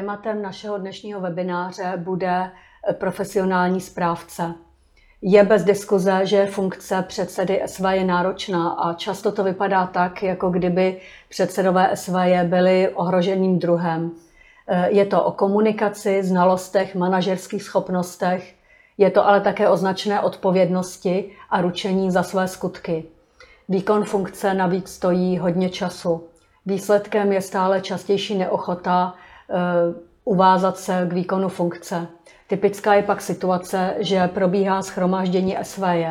Tématem našeho dnešního webináře bude profesionální správce. Je bez diskuze, že funkce předsedy SV je náročná a často to vypadá tak, jako kdyby předsedové SV byli ohroženým druhem. Je to o komunikaci, znalostech, manažerských schopnostech, je to ale také o značné odpovědnosti a ručení za své skutky. Výkon funkce navíc stojí hodně času. Výsledkem je stále častější neochota uvázat se k výkonu funkce. Typická je pak situace, že probíhá schromáždění SVJ,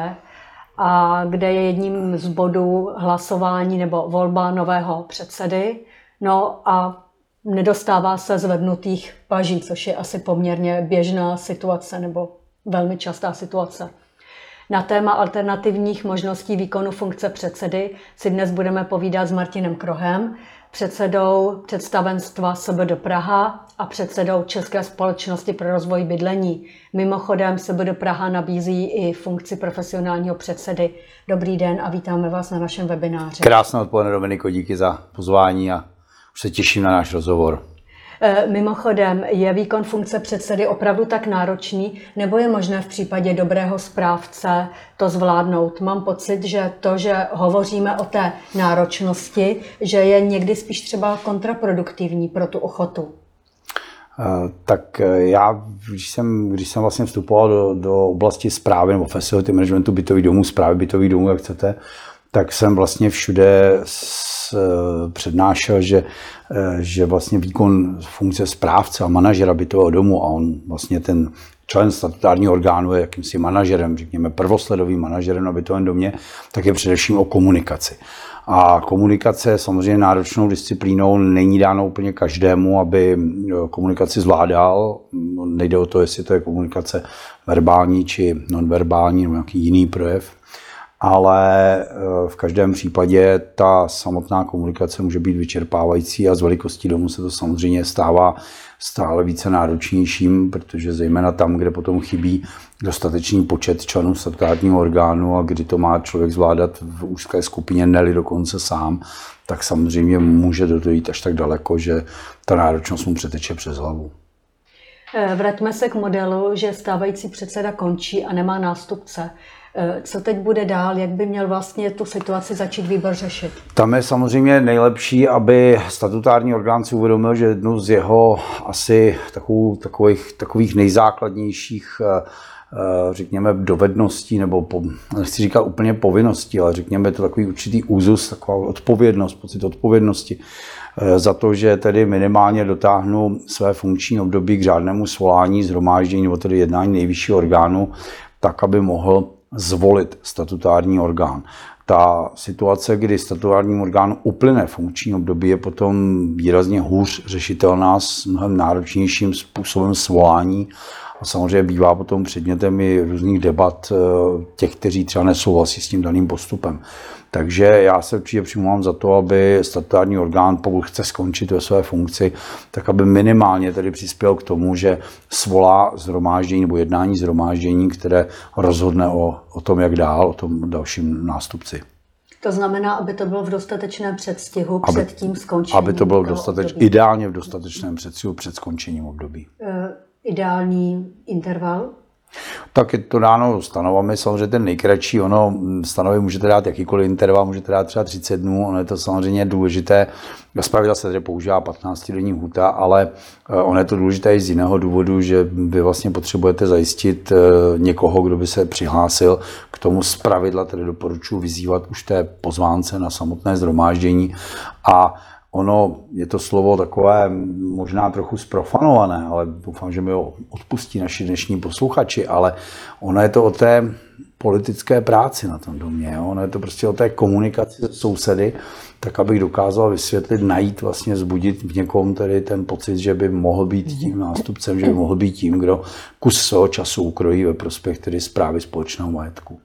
a kde je jedním z bodů hlasování nebo volba nového předsedy. No a nedostává se zvednutých paží, což je asi poměrně běžná situace nebo velmi častá situace. Na téma alternativních možností výkonu funkce předsedy si dnes budeme povídat s Martinem Krohem, předsedou představenstva SBD Praha a předsedou České společnosti pro rozvoj bydlení. Mimochodem SBD Praha nabízí i funkci profesionálního předsedy. Dobrý den a vítáme vás na našem webináři. Krásné odpoledne Dominiko, díky za pozvání a už se těším na náš rozhovor. Eh, mimochodem, je výkon funkce předsedy opravdu tak náročný, nebo je možné v případě dobrého správce to zvládnout? Mám pocit, že to, že hovoříme o té náročnosti, že je někdy spíš třeba kontraproduktivní pro tu ochotu. Eh, tak eh, já, když jsem, když jsem vlastně vstupoval do, do oblasti zprávy nebo facility managementu bytových domů, zprávy bytových domů, jak chcete, tak jsem vlastně všude Eh, přednášel, že, eh, že vlastně výkon funkce správce a manažera bytového domu a on vlastně ten člen statutárního orgánu je jakýmsi manažerem, řekněme prvosledovým manažerem na bytovém domě, tak je především o komunikaci. A komunikace samozřejmě náročnou disciplínou, není dáno úplně každému, aby eh, komunikaci zvládal. Nejde o to, jestli to je komunikace verbální či nonverbální nebo nějaký jiný projev ale eh, v každém případě ta samotná komunikace může být vyčerpávající a z velikostí domu se to samozřejmě stává stále více náročnějším, protože zejména tam, kde potom chybí dostatečný počet členů statutárního orgánu a kdy to má člověk zvládat v úzké skupině, neli dokonce sám, tak samozřejmě může dojít až tak daleko, že ta náročnost mu přeteče přes hlavu. Eh, vraťme se k modelu, že stávající předseda končí a nemá nástupce. Eh, co teď bude dál? Jak by měl vlastně tu situaci začít výbor řešit? Tam je samozřejmě nejlepší, aby statutární orgán si uvědomil, že jednu z jeho asi takovou, takových, takových nejzákladnějších eh, eh, řekněme, dovedností, nebo po, nechci říkat úplně povinností, ale řekněme to takový určitý úzus, taková odpovědnost, pocit odpovědnosti za to, že tedy minimálně dotáhnu své funkční období k řádnému svolání, zhromáždění nebo tedy jednání nejvyššího orgánu, tak, aby mohl zvolit statutární orgán. Ta situace, kdy statutárním orgánu uplyne funkční období, je potom výrazně hůř řešitelná s mnohem náročnějším způsobem svolání a samozřejmě bývá potom předmětem i různých debat eh, těch, kteří třeba nesouhlasí s tím daným postupem. Takže já se určitě přimluvám za to, aby statutární orgán, pokud chce skončit ve své funkci, tak aby minimálně tedy přispěl k tomu, že svolá zhromáždění nebo jednání zhromáždění, které rozhodne o, o tom, jak dál, o tom dalším nástupci. To znamená, aby to bylo v dostatečném předstihu aby, před tím skončením. Aby to bylo v dostateč, ideálně v dostatečném předstihu před skončením období. Uh, ideální interval? Tak je to dáno stanovami, samozřejmě ten nejkratší, ono stanovy můžete dát jakýkoliv interval, můžete dát třeba 30 dnů, ono je to samozřejmě důležité, zpravidla se tedy používá 15 denní hůta, ale eh, ono je to důležité i z jiného důvodu, že vy vlastně potřebujete zajistit eh, někoho, kdo by se přihlásil. K tomu zpravidla, tedy doporučuji vyzývat už té pozvánce na samotné zhromáždění. A Ono je to slovo takové možná trochu sprofanované, ale doufám, že mi ho odpustí naši dnešní posluchači, ale ono je to o té politické práci na tom domě. Jo? Ono je to prostě o té komunikaci se sousedy, tak abych dokázal vysvětlit, najít, vlastně zbudit v někom tedy ten pocit, že by mohl být tím nástupcem, že by mohl být tím, kdo kus svého času ukrojí ve prospěch tedy zprávy společného majetku.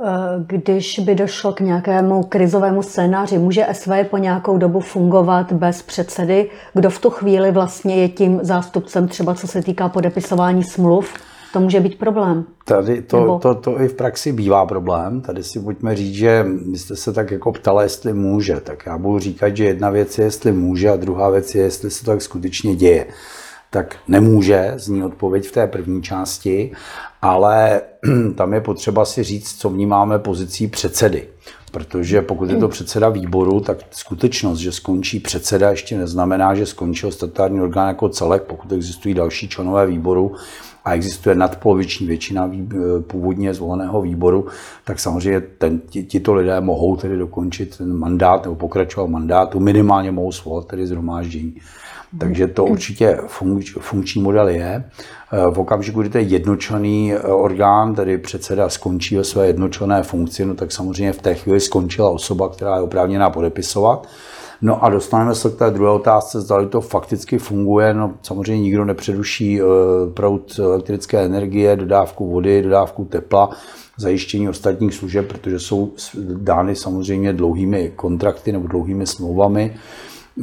Eh, když by došlo k nějakému krizovému scénáři, může SV po nějakou dobu fungovat bez předsedy? Kdo v tu chvíli vlastně je tím zástupcem, třeba co se týká podepisování smluv? To může být problém. Tady to, Nebo... to, to i v praxi bývá problém. Tady si pojďme říct, že vy jste se tak jako ptala, jestli může. Tak já budu říkat, že jedna věc je, jestli může a druhá věc je, jestli se to tak skutečně děje. Tak nemůže, zní odpověď v té první části, ale tam je potřeba si říct, co vnímáme pozicí předsedy. Protože pokud je to předseda výboru, tak skutečnost, že skončí předseda, ještě neznamená, že skončil statutární orgán jako celek, pokud existují další členové výboru a existuje nadpoloviční většina původně zvoleného výboru, tak samozřejmě ten, tito lidé mohou tedy dokončit ten mandát nebo pokračovat mandátu, minimálně mohou svolat tedy zhromáždění. Takže to určitě funkč, funkční model je. V okamžiku, kdy to je jednočlený orgán, tedy předseda skončí ve své jednočlené funkci, no tak samozřejmě v té chvíli skončila osoba, která je oprávněná podepisovat. No a dostaneme se k té druhé otázce, zda to fakticky funguje. No, samozřejmě nikdo nepředuší eh, proud elektrické energie, dodávku vody, dodávku tepla, zajištění ostatních služeb, protože jsou dány samozřejmě dlouhými kontrakty nebo dlouhými smlouvami.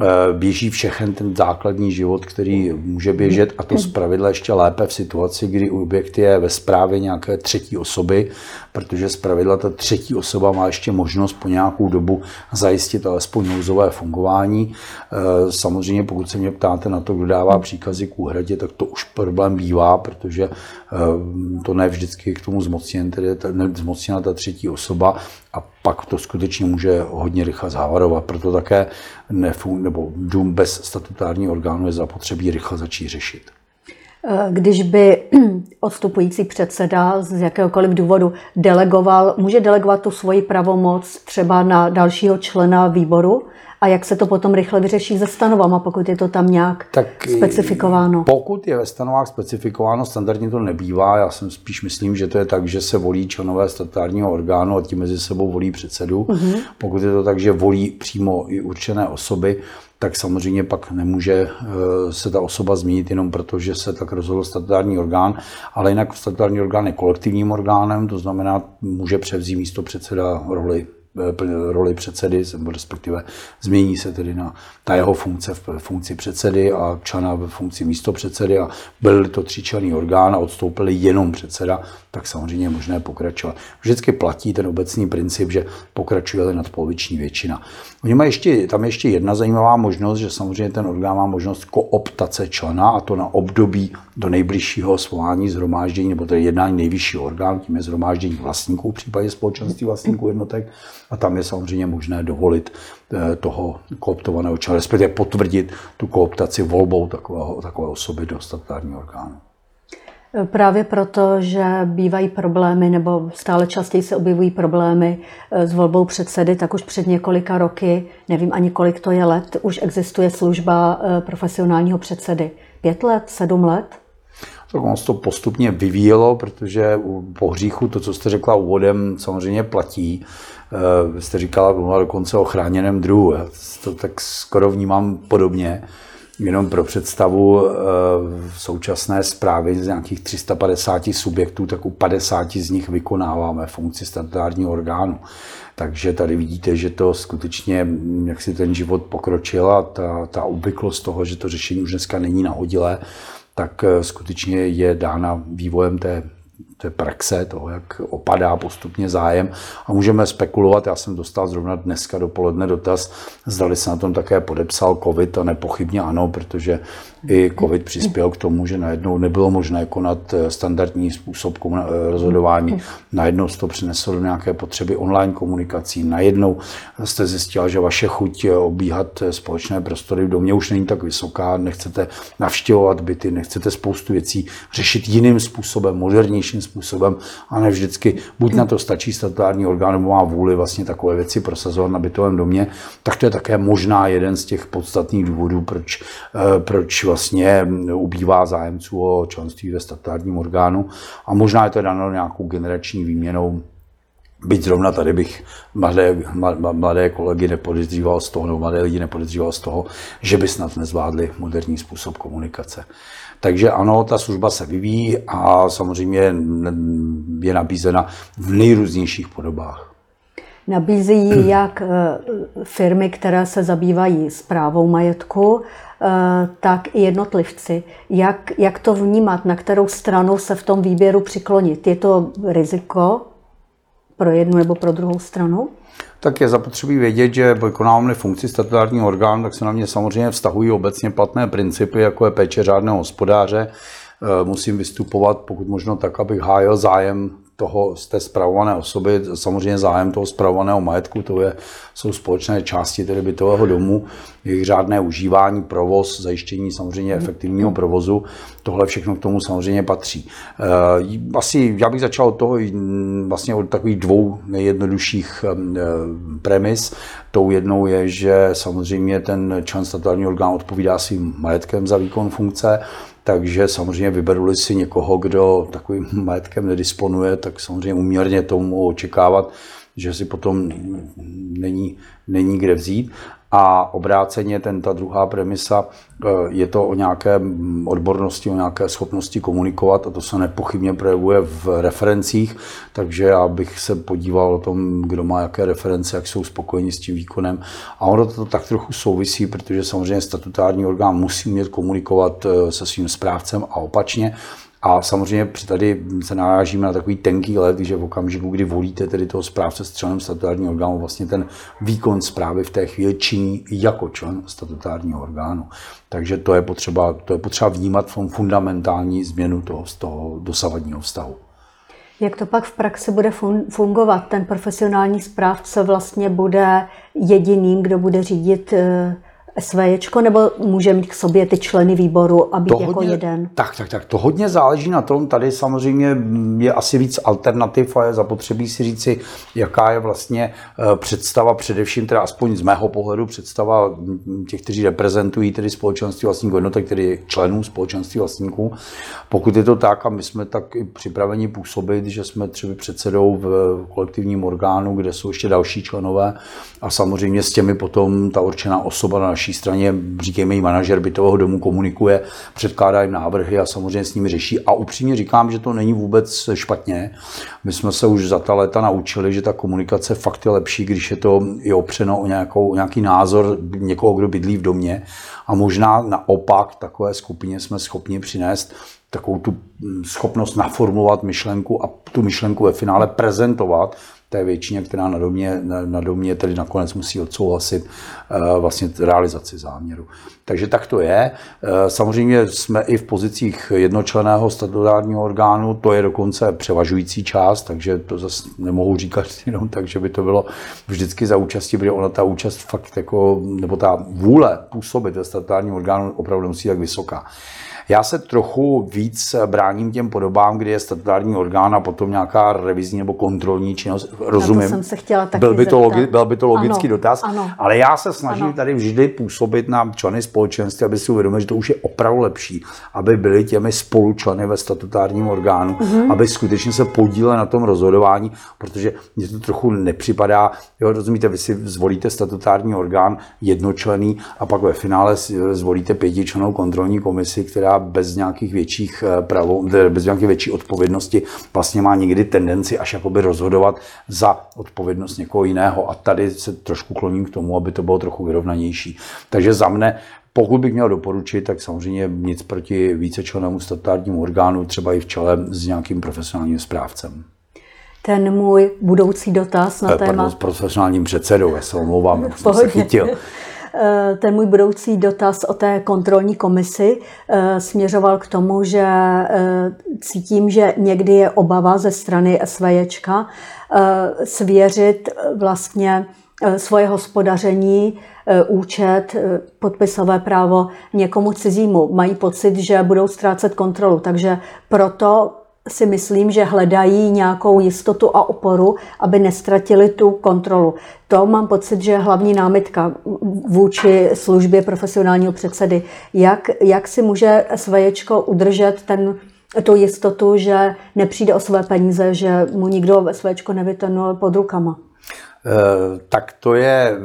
Eh, běží všechen ten základní život, který může běžet a to zpravidla ještě lépe v situaci, kdy objekt je ve správě nějaké třetí osoby, protože zpravidla ta třetí osoba má ještě možnost po nějakou dobu zajistit alespoň nouzové fungování. Eh, samozřejmě, pokud se mě ptáte na to, kdo dává příkazy k úhradě, tak to už problém bývá, protože eh, to ne vždycky k tomu zmocněn, tedy zmocněna ta třetí osoba a pak to skutečně může hodně rychle závarovat. Proto také nefun, nebo dům bez statutárního orgánu je zapotřebí rychle začít řešit. Eh, když by odstupující předseda z jakéhokoliv důvodu delegoval, může delegovat tu svoji pravomoc třeba na dalšího člena výboru, a jak se to potom rychle vyřeší se stanovama, pokud je to tam nějak tak specifikováno? Pokud je ve stanovách specifikováno, standardně to nebývá. Já jsem spíš myslím, že to je tak, že se volí členové statutárního orgánu a ti mezi sebou volí předsedu. Uh-huh. Pokud je to tak, že volí přímo i určené osoby, tak samozřejmě pak nemůže eh, se ta osoba změnit jenom proto, že se tak rozhodl statutární orgán, ale jinak statutární orgán je kolektivním orgánem, to znamená, může převzít místo předseda roli roli předsedy, respektive změní se tedy na ta jeho funkce v funkci předsedy a člena ve funkci místo předsedy a byl to tříčlený orgán a odstoupili jenom předseda, tak samozřejmě je možné pokračovat. Vždycky platí ten obecný princip, že pokračuje nadpoloviční většina. Oni mají ještě, tam je ještě jedna zajímavá možnost, že samozřejmě ten orgán má možnost kooptace člena a to na období do nejbližšího svolání zhromáždění nebo tedy jednání nejvyššího orgánu, tím je zhromáždění vlastníků v případě společenství vlastníků jednotek a tam je samozřejmě možné dovolit eh, toho kooptovaného člena, respektive potvrdit tu kooptaci volbou takového, takové osoby do statutárního orgánu. Právě proto, že bývají problémy, nebo stále častěji se objevují problémy eh, s volbou předsedy, tak už před několika roky, nevím ani kolik to je let, už existuje služba eh, profesionálního předsedy. Pět let, sedm let? Tak ono se to postupně vyvíjelo, protože po hříchu to, co jste řekla úvodem, samozřejmě platí. Eh, vy jste říkala mluvila dokonce o chráněném druhu. Já to tak skoro vnímám podobně. Jenom pro představu eh, v současné zprávy z nějakých 350 subjektů, tak u 50 z nich vykonáváme funkci statutárního orgánu. Takže tady vidíte, že to skutečně, jak si ten život pokročil a ta, ta obvyklost toho, že to řešení už dneska není nahodilé, tak eh, skutečně je dána vývojem té té praxe, toho, jak opadá postupně zájem. A můžeme spekulovat, já jsem dostal zrovna dneska dopoledne dotaz, zdali se na tom také podepsal COVID a nepochybně ano, protože i COVID přispěl k tomu, že najednou nebylo možné konat eh, standardní způsob eh, rozhodování. Najednou se to přineslo do nějaké potřeby online komunikací. Najednou jste zjistila, že vaše chuť eh, obíhat společné prostory v domě už není tak vysoká, nechcete navštěvovat byty, nechcete spoustu věcí řešit jiným způsobem, modernějším způsobem a ne vždycky buď na to stačí statutární orgán nebo má vůli vlastně takové věci prosazovat na bytovém domě, tak to je také možná jeden z těch podstatných důvodů, proč, proč vlastně ubývá zájemců o členství ve statutárním orgánu a možná je to dáno nějakou generační výměnou Byť zrovna tady bych mladé, mladé kolegy nepodezříval z toho, nebo mladé lidi nepodezříval z toho, že by snad nezvládli moderní způsob komunikace. Takže ano, ta služba se vyvíjí a samozřejmě je nabízena v nejrůznějších podobách. Nabízí jak eh, firmy, které se zabývají zprávou majetku, tak i jednotlivci. Jak, jak to vnímat, na kterou stranu se v tom výběru přiklonit? Je to riziko pro jednu nebo pro druhou stranu? Tak je zapotřebí vědět, že vykonávám funkci statutárního orgánu, tak se na mě samozřejmě vztahují obecně platné principy, jako je péče řádného hospodáře. Eh, musím vystupovat pokud možno tak, abych hájil zájem toho, z té spravované osoby, samozřejmě zájem toho spravovaného majetku, to je, jsou společné části tedy bytového domu, jejich řádné užívání, provoz, zajištění samozřejmě efektivního provozu, tohle všechno k tomu samozřejmě patří. Eh, asi já bych začal od toho vlastně od takových dvou nejjednodušších eh, premis. Tou jednou je, že samozřejmě ten člen statutárního orgánu odpovídá svým majetkem za výkon funkce, takže samozřejmě vyberu si někoho, kdo takovým majetkem nedisponuje, tak samozřejmě uměrně tomu očekávat, že si potom není, není kde vzít. A obráceně ten, ta druhá premisa, eh, je to o nějaké odbornosti, o nějaké schopnosti komunikovat a to se nepochybně projevuje v referencích, takže já bych se podíval o tom, kdo má jaké reference, jak jsou spokojeni s tím výkonem. A ono to tak trochu souvisí, protože samozřejmě statutární orgán musí umět komunikovat eh, se svým správcem a opačně. A samozřejmě tady se narážíme na takový tenký let, že v okamžiku, kdy volíte tedy toho správce s členem statutárního orgánu, vlastně ten výkon zprávy v té chvíli činí jako člen statutárního orgánu. Takže to je potřeba, to je potřeba vnímat fundamentální změnu toho, z toho dosavadního vztahu. Jak to pak v praxi bude fungovat? Ten profesionální správce vlastně bude jediným, kdo bude řídit eh, SVJčko, nebo může mít k sobě ty členy výboru a být to jako hodně, jeden? Tak, tak, tak. To hodně záleží na tom. Tady samozřejmě je asi víc alternativ a je zapotřebí si říci, jaká je vlastně eh, představa, především teda aspoň z mého pohledu, představa těch, kteří reprezentují tedy společenství vlastníků jednotek, tedy členů společenství vlastníků. Pokud je to tak a my jsme tak i připraveni působit, že jsme třeba předsedou v kolektivním orgánu, kde jsou ještě další členové a samozřejmě s těmi potom ta určená osoba na naší straně, říkejme jí manažer bytového domu, komunikuje, předkládá jim návrhy a samozřejmě s nimi řeší. A upřímně říkám, že to není vůbec špatně. My jsme se už za ta léta naučili, že ta komunikace fakt je lepší, když je to i opřeno o, nějakou, o nějaký názor někoho, kdo bydlí v domě. A možná naopak takové skupině jsme schopni přinést takovou tu schopnost naformulovat myšlenku a tu myšlenku ve finále prezentovat té většině, která na domě, na, na domě tedy nakonec musí odsouhlasit uh, vlastně realizaci záměru. Takže tak to je. Uh, samozřejmě jsme i v pozicích jednočleného statutárního orgánu, to je dokonce převažující část, takže to zase nemohu říkat jenom tak, že by to bylo vždycky za účastí, protože ona ta účast fakt jako, nebo ta vůle působit ve statutárním orgánu opravdu musí tak vysoká. Já se trochu víc bráním těm podobám, kdy je statutární orgán a potom nějaká revizní nebo kontrolní činnost. Rozumím. jsem se chtěla taky byl, by to logi, byl by to logický ano, dotaz, ano. ale já se snažím ano. tady vždy působit na členy společenství, aby si uvědomili, že to už je opravdu lepší, aby byli těmi spolučleny ve statutárním orgánu, mm-hmm. aby skutečně se podíleli na tom rozhodování, protože mně to trochu nepřipadá, jo, rozumíte, vy si zvolíte statutární orgán jednočlený a pak ve finále zvolíte pětičlenou kontrolní komisi, která bez nějakých větších eh, pravou, bez nějaké větší odpovědnosti vlastně má někdy tendenci až jakoby rozhodovat za odpovědnost někoho jiného. A tady se trošku kloním k tomu, aby to bylo trochu vyrovnanější. Takže za mne pokud bych měl doporučit, tak samozřejmě nic proti vícečlennému statutárnímu orgánu, třeba i v čele s nějakým profesionálním správcem. Ten můj budoucí dotaz na eh, téma... Pardon, s profesionálním předsedou, já se omlouvám, jsem se chytil. Eh, ten můj budoucí dotaz o té kontrolní komisi eh, směřoval k tomu, že eh, cítím, že někdy je obava ze strany SVJčka svěřit vlastně svoje hospodaření, účet, podpisové právo někomu cizímu. Mají pocit, že budou ztrácet kontrolu, takže proto si myslím, že hledají nějakou jistotu a oporu, aby nestratili tu kontrolu. To mám pocit, že je hlavní námitka vůči službě profesionálního předsedy. Jak, jak si může SVJčko udržet ten, tu jistotu, že nepřijde o své peníze, že mu nikdo ve SVJčko nevytrnul pod rukama? Tak to je,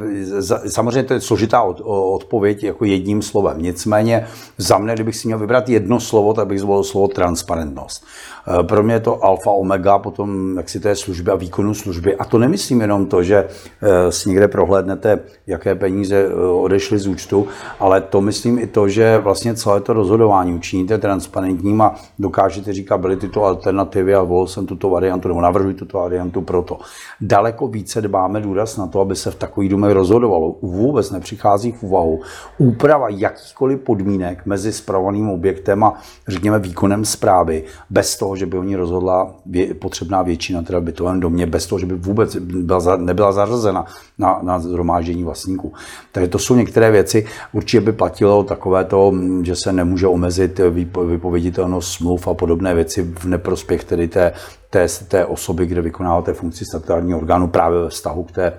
samozřejmě to je složitá odpověď jako jedním slovem. Nicméně za mne, kdybych si měl vybrat jedno slovo, tak bych zvolil slovo transparentnost. Eh, pro mě je to alfa, omega, potom jak si to je služby a výkonu služby. A to nemyslím jenom to, že eh, si někde prohlédnete, jaké peníze eh, odešly z účtu, ale to myslím i to, že vlastně celé to rozhodování učiníte transparentním a dokážete říkat, byly tyto alternativy a volil jsem tuto variantu, nebo navrhuji tuto variantu proto. Daleko více dbáme důraz na to, aby se v takových domech rozhodovalo. Vůbec nepřichází v úvahu úprava jakýchkoliv podmínek mezi spravovaným objektem a řekněme výkonem zprávy bez toho, že by oni rozhodla vě, potřebná většina teda v bytovém domě, bez toho, že by vůbec byla, nebyla zařazena na, na zhromáždění vlastníků. Takže to jsou některé věci. Určitě by platilo takové to, že se nemůže omezit vypověditelnost smluv a podobné věci v neprospěch tedy té té, té osoby, kde vykonáváte funkci statutárního orgánu právě ve vztahu k, té,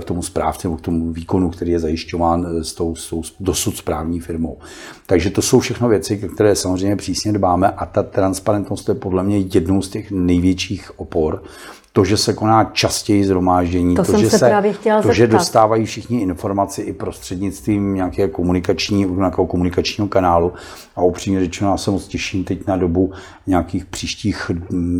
k tomu správci nebo k tomu výkonu, který je zajišťován s tou, s tou dosud správní firmou. Takže to jsou všechno věci, které samozřejmě přísně dbáme a ta transparentnost je podle mě jednou z těch největších opor, to, že se koná častěji zhromáždění, to, to, že, se, právě to že dostávají všichni informaci i prostřednictvím nějaké komunikační, nějakého komunikačního kanálu. A upřímně řečeno, já se moc těším teď na dobu nějakých příštích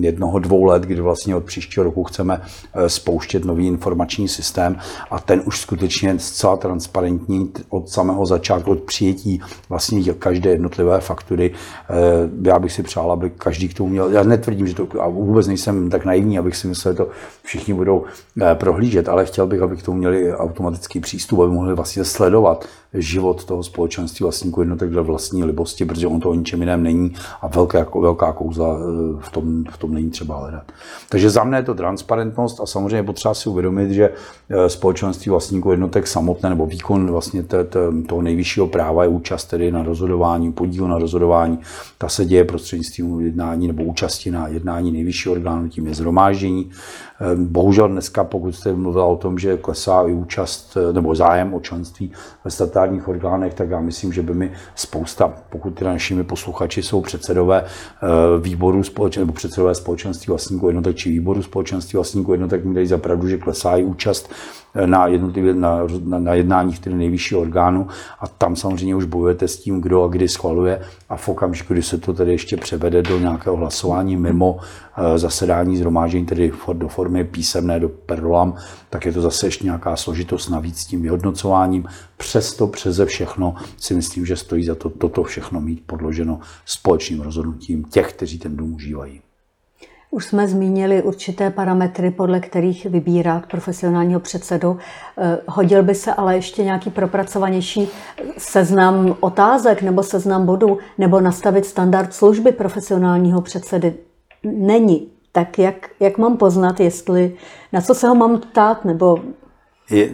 jednoho, dvou let, kdy vlastně od příštího roku chceme eh, spouštět nový informační systém a ten už skutečně zcela transparentní od samého začátku, od přijetí vlastně každé jednotlivé faktury. Eh, já bych si přál, aby každý k tomu měl, já netvrdím, že to, a vůbec nejsem tak naivní, abych si myslel, se to všichni budou eh, prohlížet, ale chtěl bych, aby k tomu měli automatický přístup, aby mohli vlastně sledovat život toho společenství vlastníků jednotek dle vlastní libosti, protože on to o ničem jiném není a velká, velká kouzla eh, v tom, v tom není třeba hledat. Takže za mě je to transparentnost a samozřejmě potřeba si uvědomit, že eh, společenství vlastníků jednotek samotné nebo výkon vlastně toho nejvyššího práva je účast tedy na rozhodování, podíl na rozhodování. Ta se děje prostřednictvím jednání nebo účasti na jednání nejvyššího orgánu, tím je zhromáždění. Ehm, bohužel dneska, pokud jste mluvila o tom, že klesá i účast eh, nebo zájem o členství ve statárních orgánech, tak já myslím, že by mi spousta, pokud teda našimi posluchači jsou předsedové eh, výboru společenství nebo předsedové společenství vlastníků jednotek či výboru společenství vlastníků jednotek mi dají za pravdu, že klesá i účast na, jednotlivě, na, na, na jednáních tedy nejvyššího orgánu a tam samozřejmě už bojujete s tím, kdo a kdy schvaluje a v okamžiku, kdy se to tedy ještě převede do nějakého hlasování mimo uh, zasedání zhromáždění, tedy do formy písemné, do perlam, tak je to zase ještě nějaká složitost navíc s tím vyhodnocováním. Přesto přeze všechno si myslím, že stojí za to toto všechno mít podloženo společným rozhodnutím těch, kteří ten dům užívají. Už jsme zmínili určité parametry, podle kterých vybírat profesionálního předsedu. Eh, hodil by se ale ještě nějaký propracovanější seznam otázek nebo seznam bodů, nebo nastavit standard služby profesionálního předsedy. Není. Tak jak, jak mám poznat, jestli na co se ho mám ptát, nebo je,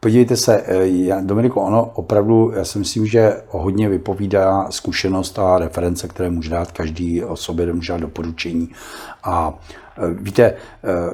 podívejte se, eh, Dominiku, ono opravdu, já si myslím, že hodně vypovídá zkušenost a reference, které může dát každý osobě, může dát doporučení. A eh, víte, eh,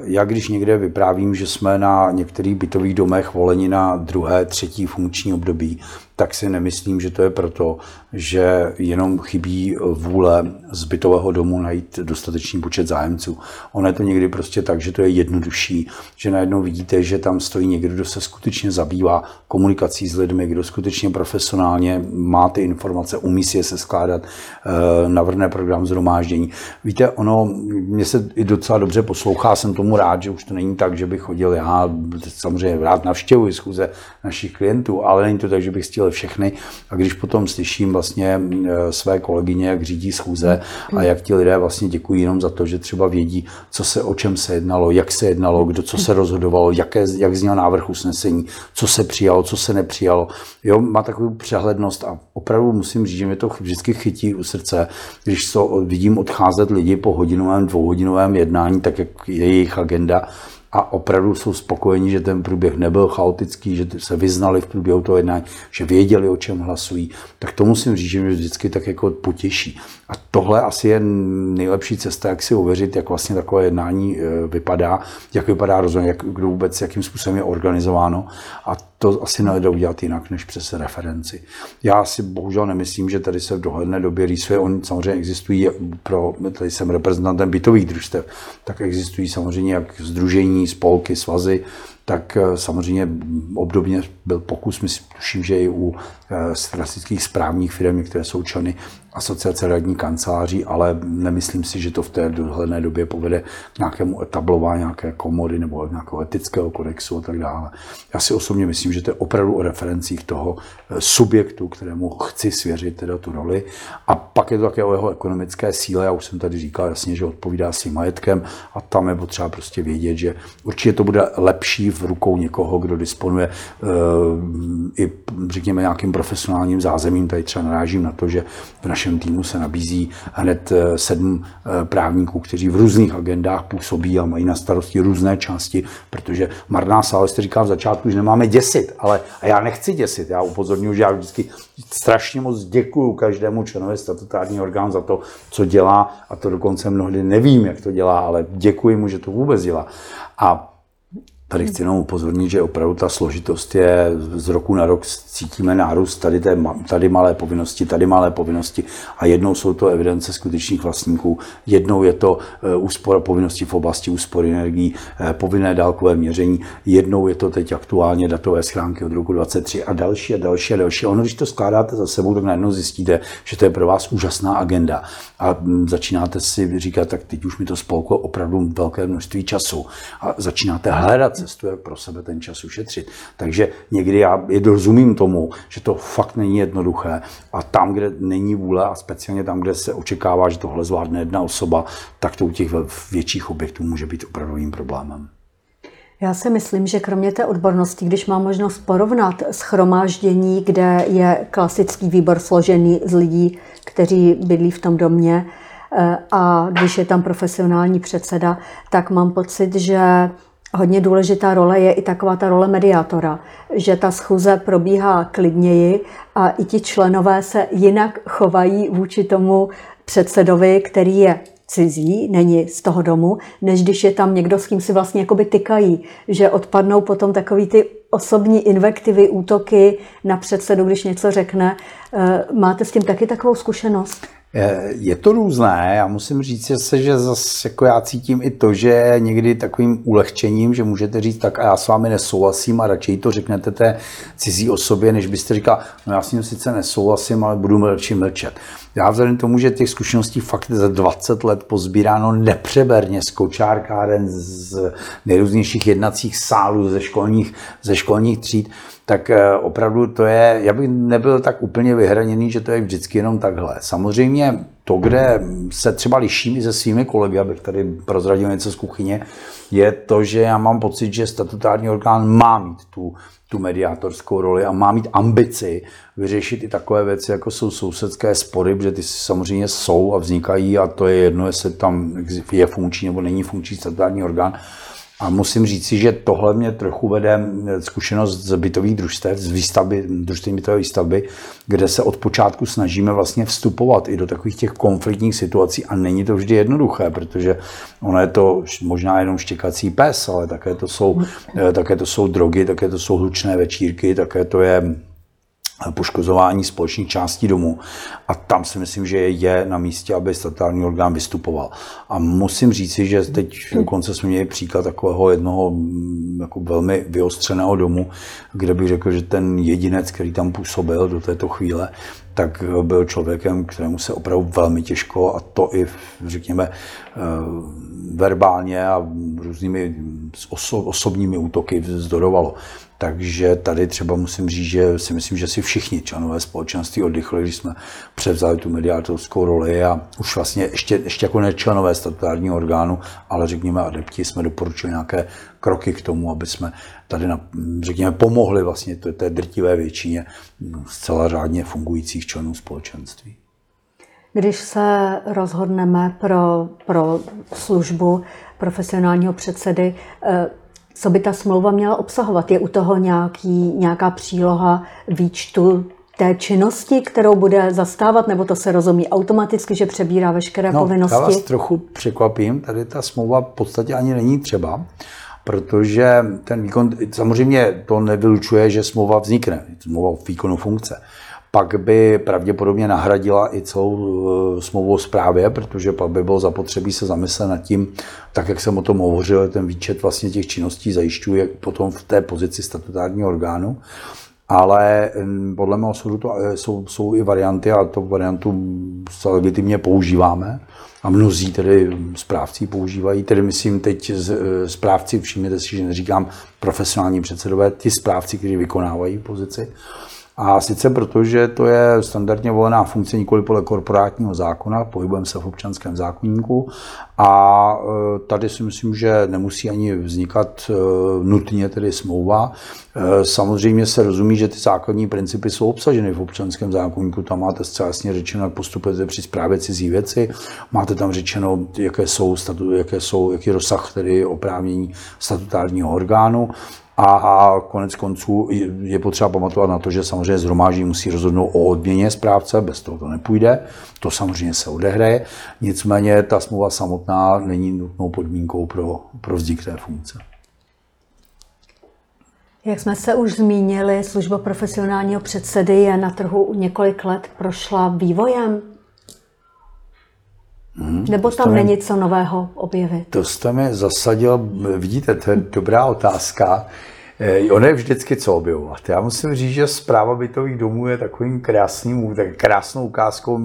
já když někde vyprávím, že jsme na některých bytových domech voleni na druhé, třetí funkční období, tak si nemyslím, že to je proto, že jenom chybí vůle z bytového domu najít dostatečný počet zájemců. Ono je to někdy prostě tak, že to je jednodušší, že najednou vidíte, že tam stojí někdo, kdo se skutečně zabývá komunikací s lidmi, kdo skutečně profesionálně má ty informace, umí si je se skládat, eh, navrhne program zhromáždění. Víte, ono mě se i docela dobře poslouchá, jsem tomu rád, že už to není tak, že bych chodil, já samozřejmě rád navštěvuji schůze našich klientů, ale není to tak, že bych chtěl všechny. A když potom slyším vlastně e, své kolegyně, jak řídí schůze a jak ti lidé vlastně děkují jenom za to, že třeba vědí, co se, o čem se jednalo, jak se jednalo, kdo co se rozhodovalo, jaké, jak zněl návrh usnesení, co se přijalo, co se nepřijalo. Jo, má takovou přehlednost a opravdu musím říct, že mě to vždycky chytí u srdce, když to vidím odcházet lidi po hodinovém, dvouhodinovém jednání, tak jak je jejich agenda, a opravdu jsou spokojeni, že ten průběh nebyl chaotický, že se vyznali v průběhu toho jednání, že věděli, o čem hlasují, tak to musím říct, že mě vždycky tak jako potěší. A tohle asi je nejlepší cesta, jak si ověřit, jak vlastně takové jednání e, vypadá, jak vypadá rozhodně, jak, kdo vůbec, jakým způsobem je organizováno. A to asi nejde udělat jinak, než přes referenci. Já si bohužel nemyslím, že tady se v dohledné době rýsuje. Oni samozřejmě existují pro, tady jsem reprezentantem bytových družstev, tak existují samozřejmě jak združení, spolky, svazy, tak eh, samozřejmě obdobně byl pokus, myslím, tuším, že i u klasických správních firm, které jsou členy asociace radní kanceláří, ale nemyslím si, že to v té dohledné době povede k nějakému etablování nějaké komory nebo nějakého etického kodexu a tak dále. Já si osobně myslím, že to je opravdu o referencích toho subjektu, kterému chci svěřit teda tu roli. A pak je to také o jeho ekonomické síle. Já už jsem tady říkal jasně, že odpovídá svým majetkem a tam je potřeba prostě vědět, že určitě to bude lepší v rukou někoho, kdo disponuje uh, i řekněme nějakým profesionálním zázemím. Tady třeba narážím na to, že v našem týmu se nabízí hned eh, sedm eh, právníků, kteří v různých agendách působí a mají na starosti různé části, protože marná sále jste říkal v začátku, že nemáme děsit, ale a já nechci děsit. Já upozorňuji, že já vždycky strašně moc děkuju každému členovi statutárního orgánu za to, co dělá a to dokonce mnohdy nevím, jak to dělá, ale děkuji mu, že to vůbec dělá. A Tady chci jenom upozornit, že opravdu ta složitost je z roku na rok cítíme nárůst tady, té, tady malé povinnosti, tady malé povinnosti a jednou jsou to evidence skutečných vlastníků, jednou je to eh, úspora povinností v oblasti úspory energií, eh, povinné dálkové měření, jednou je to teď aktuálně datové schránky od roku 23 a další a další a další. Ono, když to skládáte za sebou, tak najednou zjistíte, že to je pro vás úžasná agenda. A hm, začínáte si říkat, tak teď už mi to spolklo opravdu velké množství času. A začínáte hledat cestu, jak pro sebe ten čas ušetřit. Takže někdy já rozumím tomu, že to fakt není jednoduché a tam, kde není vůle a speciálně tam, kde se očekává, že tohle zvládne jedna osoba, tak to u těch větších objektů může být opravdovým problémem. Já si myslím, že kromě té odbornosti, když mám možnost porovnat schromáždění, kde je klasický výbor složený z lidí, kteří bydlí v tom domě, eh, a když je tam profesionální předseda, tak mám pocit, že hodně důležitá role je i taková ta role mediátora, že ta schůze probíhá klidněji a i ti členové se jinak chovají vůči tomu předsedovi, který je cizí, není z toho domu, než když je tam někdo, s kým si vlastně jakoby tykají, že odpadnou potom takový ty osobní invektivy, útoky na předsedu, když něco řekne. Eh, máte s tím taky takovou zkušenost? Je to různé, já musím říct se, že zase jako já cítím i to, že někdy takovým ulehčením, že můžete říct tak a já s vámi nesouhlasím a radši to řeknete té cizí osobě, než byste říkal, no já s ním sice nesouhlasím, ale budu radši mlčet. Já vzhledem tomu, že těch zkušeností fakt za 20 let pozbíráno nepřeberně z kočárkáren, z nejrůznějších jednacích sálů, ze školních, ze školních tříd, tak eh, opravdu to je, já bych nebyl tak úplně vyhraněný, že to je vždycky jenom takhle. Samozřejmě to, kde se třeba liším i se svými kolegy, abych tady prozradil něco z kuchyně, je to, že já mám pocit, že statutární orgán má mít tu, tu mediátorskou roli a má mít ambici vyřešit i takové věci, jako jsou sousedské spory, protože ty samozřejmě jsou a vznikají a to je jedno, jestli tam je funkční nebo není funkční statutární orgán a musím říci, že tohle mě trochu vede zkušenost z bytových družstev, z výstavby, družstevní bytové výstavby, kde se od počátku snažíme vlastně vstupovat i do takových těch konfliktních situací. A není to vždy jednoduché, protože ono je to možná jenom štěkací pes, ale také to jsou, eh, také to jsou drogy, také to jsou hlučné večírky, také to je poškozování společných částí domu. A tam si myslím, že je na místě, aby statutární orgán vystupoval. A musím říci, že teď dokonce jsme měli příklad takového jednoho mm, jako velmi vyostřeného domu, kde bych řekl, že ten jedinec, který tam působil do této chvíle, tak byl člověkem, kterému se opravdu velmi těžko a to i, řekněme, verbálně a různými osobními útoky vzdorovalo. Takže tady třeba musím říct, že si myslím, že si všichni členové společenství oddychli, když jsme převzali tu mediátorskou roli a už vlastně ještě, ještě jako nečlenové statutárního orgánu, ale řekněme adepti, jsme doporučili nějaké kroky k tomu, aby jsme tady, na, řekněme, pomohli vlastně té, té drtivé většině zcela řádně fungujících členů společenství. Když se rozhodneme pro, pro službu profesionálního předsedy, eh, co by ta smlouva měla obsahovat? Je u toho nějaký, nějaká příloha výčtu té činnosti, kterou bude zastávat, nebo to se rozumí automaticky, že přebírá veškeré no, povinnosti? Já vás trochu překvapím, tady ta smlouva v podstatě ani není třeba, protože ten výkon, samozřejmě to nevylučuje, že smlouva vznikne, smlouva o výkonu funkce. Pak by pravděpodobně nahradila i celou smlouvu o správě, protože pak by bylo zapotřebí se zamyslet nad tím, tak jak jsem o tom hovořil, ten výčet vlastně těch činností zajišťuje potom v té pozici statutárního orgánu. Ale podle mého soudu to eh, jsou, jsou i varianty a to variantu se legitimně používáme. A mnozí tedy správci používají, tedy myslím teď eh, správci, všimněte si, že neříkám profesionální předsedové, ty správci, kteří vykonávají pozici, a sice proto, že to je standardně volená funkce nikoli podle korporátního zákona, pohybujeme se v občanském zákonníku a e, tady si myslím, že nemusí ani vznikat e, nutně tedy smlouva. E, samozřejmě se rozumí, že ty základní principy jsou obsaženy v občanském zákonníku. Tam máte zcela jasně řečeno, jak postupujete při zprávě cizí věci. Máte tam řečeno, jaké jsou, jaké jsou, jaký rozsah tedy oprávnění statutárního orgánu. A konec konců je potřeba pamatovat na to, že samozřejmě zhromáží musí rozhodnout o odměně správce, bez toho to nepůjde. To samozřejmě se odehraje. Nicméně ta smlouva samotná není nutnou podmínkou pro, pro vznik té funkce. Jak jsme se už zmínili, služba profesionálního předsedy je na trhu několik let prošla vývojem. Hmm, Nebo tam není co nového objevit? To jste mi zasadil, vidíte, to je dobrá otázka. Eh, ono je vždycky co objevovat. Já musím říct, že zpráva bytových domů je takovým krásným, tak krásnou ukázkou.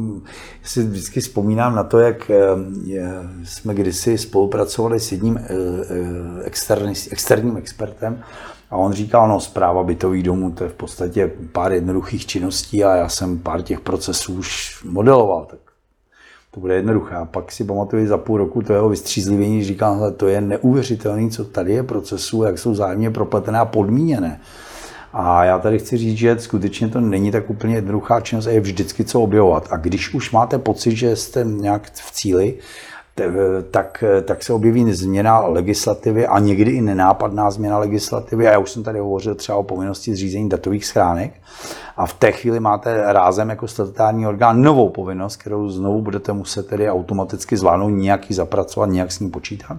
Já si vždycky vzpomínám na to, jak eh, jsme kdysi spolupracovali s jedním eh, externí, externím expertem a on říkal, no zpráva bytových domů, to je v podstatě pár jednoduchých činností a já jsem pár těch procesů už modeloval. Tak to bude jednoduché. A pak si pamatuju za půl roku to jeho vystřízlivění, říkám, že to je neuvěřitelné, co tady je procesu, jak jsou zájemně propletené a podmíněné. A já tady chci říct, že skutečně to není tak úplně jednoduchá činnost a je vždycky co objevovat. A když už máte pocit, že jste nějak v cíli, tak, tak se objeví změna legislativy a někdy i nenápadná změna legislativy. A já už jsem tady hovořil třeba o povinnosti zřízení datových schránek. A v té chvíli máte rázem jako statutární orgán novou povinnost, kterou znovu budete muset tedy automaticky zvládnout, nějak zapracovat, nějak s ní počítat.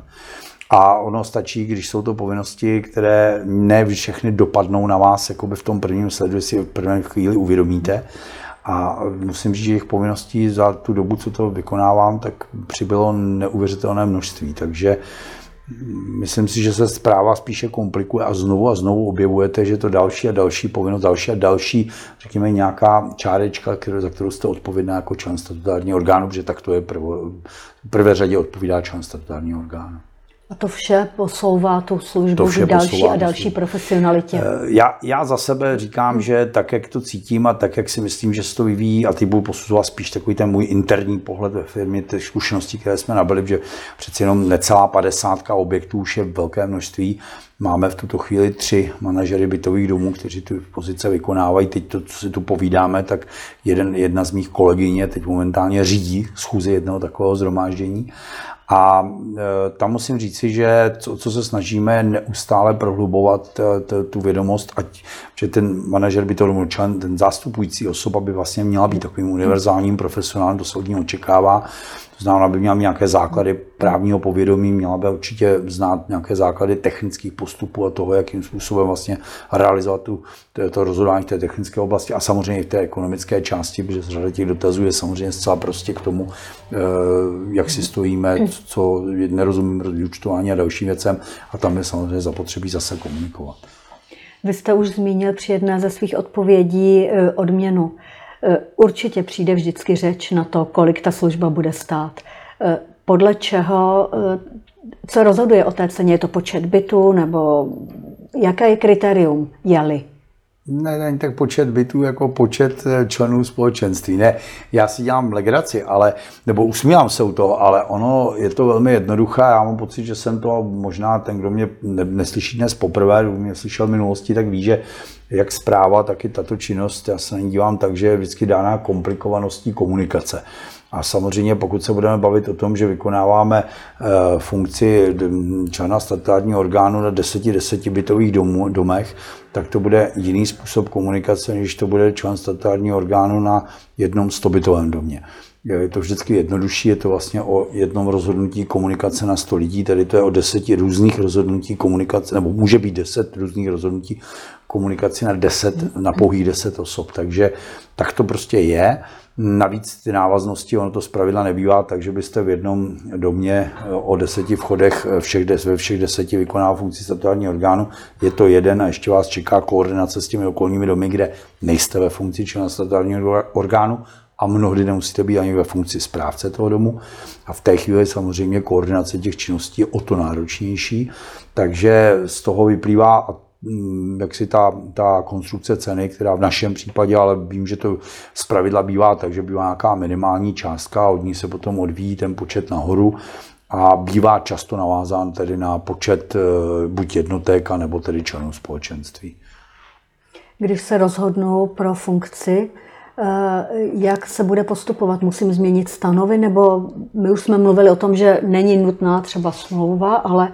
A ono stačí, když jsou to povinnosti, které ne všechny dopadnou na vás jakoby v tom prvním sledu, si v první chvíli uvědomíte, a musím říct, že jejich povinností za tu dobu, co to vykonávám, tak přibylo neuvěřitelné množství. Takže myslím si, že se zpráva spíše komplikuje a znovu a znovu objevujete, že to další a další povinnost, další a další, řekněme, nějaká čárečka, kterou, za kterou jste odpovědná jako člen statutárního orgánu, protože tak to je prvo, prvé řadě odpovídá člen statutárního orgánu. A to vše posouvá tu službu k další a další službu. profesionalitě. Eh, já, já za sebe říkám, že tak, jak to cítím a tak, jak si myslím, že se to vyvíjí, a ty budu posuzovat spíš takový ten můj interní pohled ve firmě, ty zkušenosti, které jsme nabili, že přeci jenom necelá padesátka objektů už je velké množství. Máme v tuto chvíli tři manažery bytových domů, kteří tu pozice vykonávají. Teď to, co si tu povídáme, tak jeden, jedna z mých kolegyně teď momentálně řídí schůzi jednoho takového zhromáždění. A e, tam musím říci, že co, co se snažíme neustále prohlubovat e, tu vědomost, ať, že ten manažer by to člen, ten zástupující osoba by vlastně měla být takovým univerzálním profesionálem, to se od očekává, to znamená, aby měla nějaké základy právního povědomí, měla by určitě znát nějaké základy technických postupů a toho, jakým způsobem vlastně realizovat tu, to, to rozhodování v té technické oblasti a samozřejmě i v té ekonomické části, protože z řady těch dotazů je samozřejmě zcela prostě k tomu, eh, jak si stojíme, co nerozumím rozúčtování a dalším věcem a tam je samozřejmě zapotřebí zase komunikovat. Vy jste už zmínil při jedné ze svých odpovědí eh, odměnu. Eh, určitě přijde vždycky řeč na to, kolik ta služba bude stát. Eh, podle čeho, eh, co rozhoduje o té ceně? Je to počet bytů nebo jaké je kritérium, je-li? Ne, ne, tak počet bytů jako počet členů společenství. Ne, já si dělám legraci, ale, nebo usmívám se u toho, ale ono je to velmi jednoduché. Já mám pocit, že jsem to možná ten, kdo mě neslyší dnes poprvé, kdo mě slyšel v minulosti, tak ví, že jak zpráva, tak i tato činnost, já se na ní dívám tak, že je vždycky dána komplikovaností komunikace. A samozřejmě, pokud se budeme bavit o tom, že vykonáváme eh, funkci člena statutárního orgánu na 10-10 bytových domů, domech, tak to bude jiný způsob komunikace, než to bude člen statutárního orgánu na jednom 100 bytovém domě. je to vždycky jednodušší, je to vlastně o jednom rozhodnutí komunikace na 100 lidí, tedy to je o deseti různých rozhodnutí komunikace, nebo může být deset různých rozhodnutí komunikaci na 10, na pouhých 10 osob. Takže tak to prostě je. Navíc ty návaznosti, ono to zpravidla nebývá tak, že byste v jednom domě o deseti vchodech všech, ve všech deseti vykonával funkci statutárního orgánu. Je to jeden a ještě vás čeká koordinace s těmi okolními domy, kde nejste ve funkci člena statutárního orgánu a mnohdy nemusíte být ani ve funkci správce toho domu. A v té chvíli samozřejmě koordinace těch činností je o to náročnější. Takže z toho vyplývá, a jak si ta, ta konstrukce ceny, která v našem případě, ale vím, že to z pravidla bývá tak, že bývá nějaká minimální částka, od ní se potom odvíjí ten počet nahoru a bývá často navázán tedy na počet eh, buď jednotek, nebo tedy členů společenství. Když se rozhodnou pro funkci, Eh, jak se bude postupovat? Musím změnit stanovy, nebo my už jsme mluvili o tom, že není nutná třeba smlouva, ale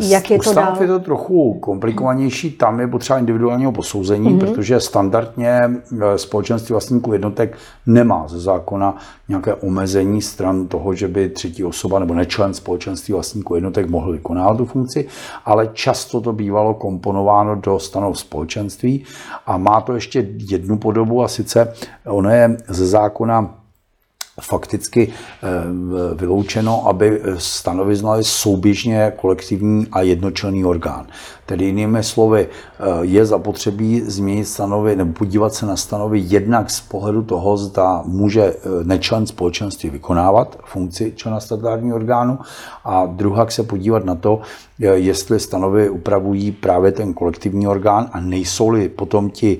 jak je to dál? je to trochu komplikovanější, tam je potřeba individuálního posouzení, mm-hmm. protože standardně eh, společenství vlastníků jednotek nemá ze zákona nějaké omezení stran toho, že by třetí osoba nebo nečlen společenství vlastníků jednotek mohl vykonávat tu funkci, ale často to bývalo komponováno do stanov společenství a má to ještě jednu podobu a sice ono je ze zákona fakticky eh, vyloučeno, aby stanovy znali souběžně kolektivní a jednočlenný orgán. Tedy jinými slovy, eh, je zapotřebí změnit stanovy nebo podívat se na stanovy jednak z pohledu toho, zda může eh, nečlen společenství vykonávat funkci člena statutárního orgánu a druhak se podívat na to, jestli stanovy upravují právě ten kolektivní orgán a nejsou-li potom ti,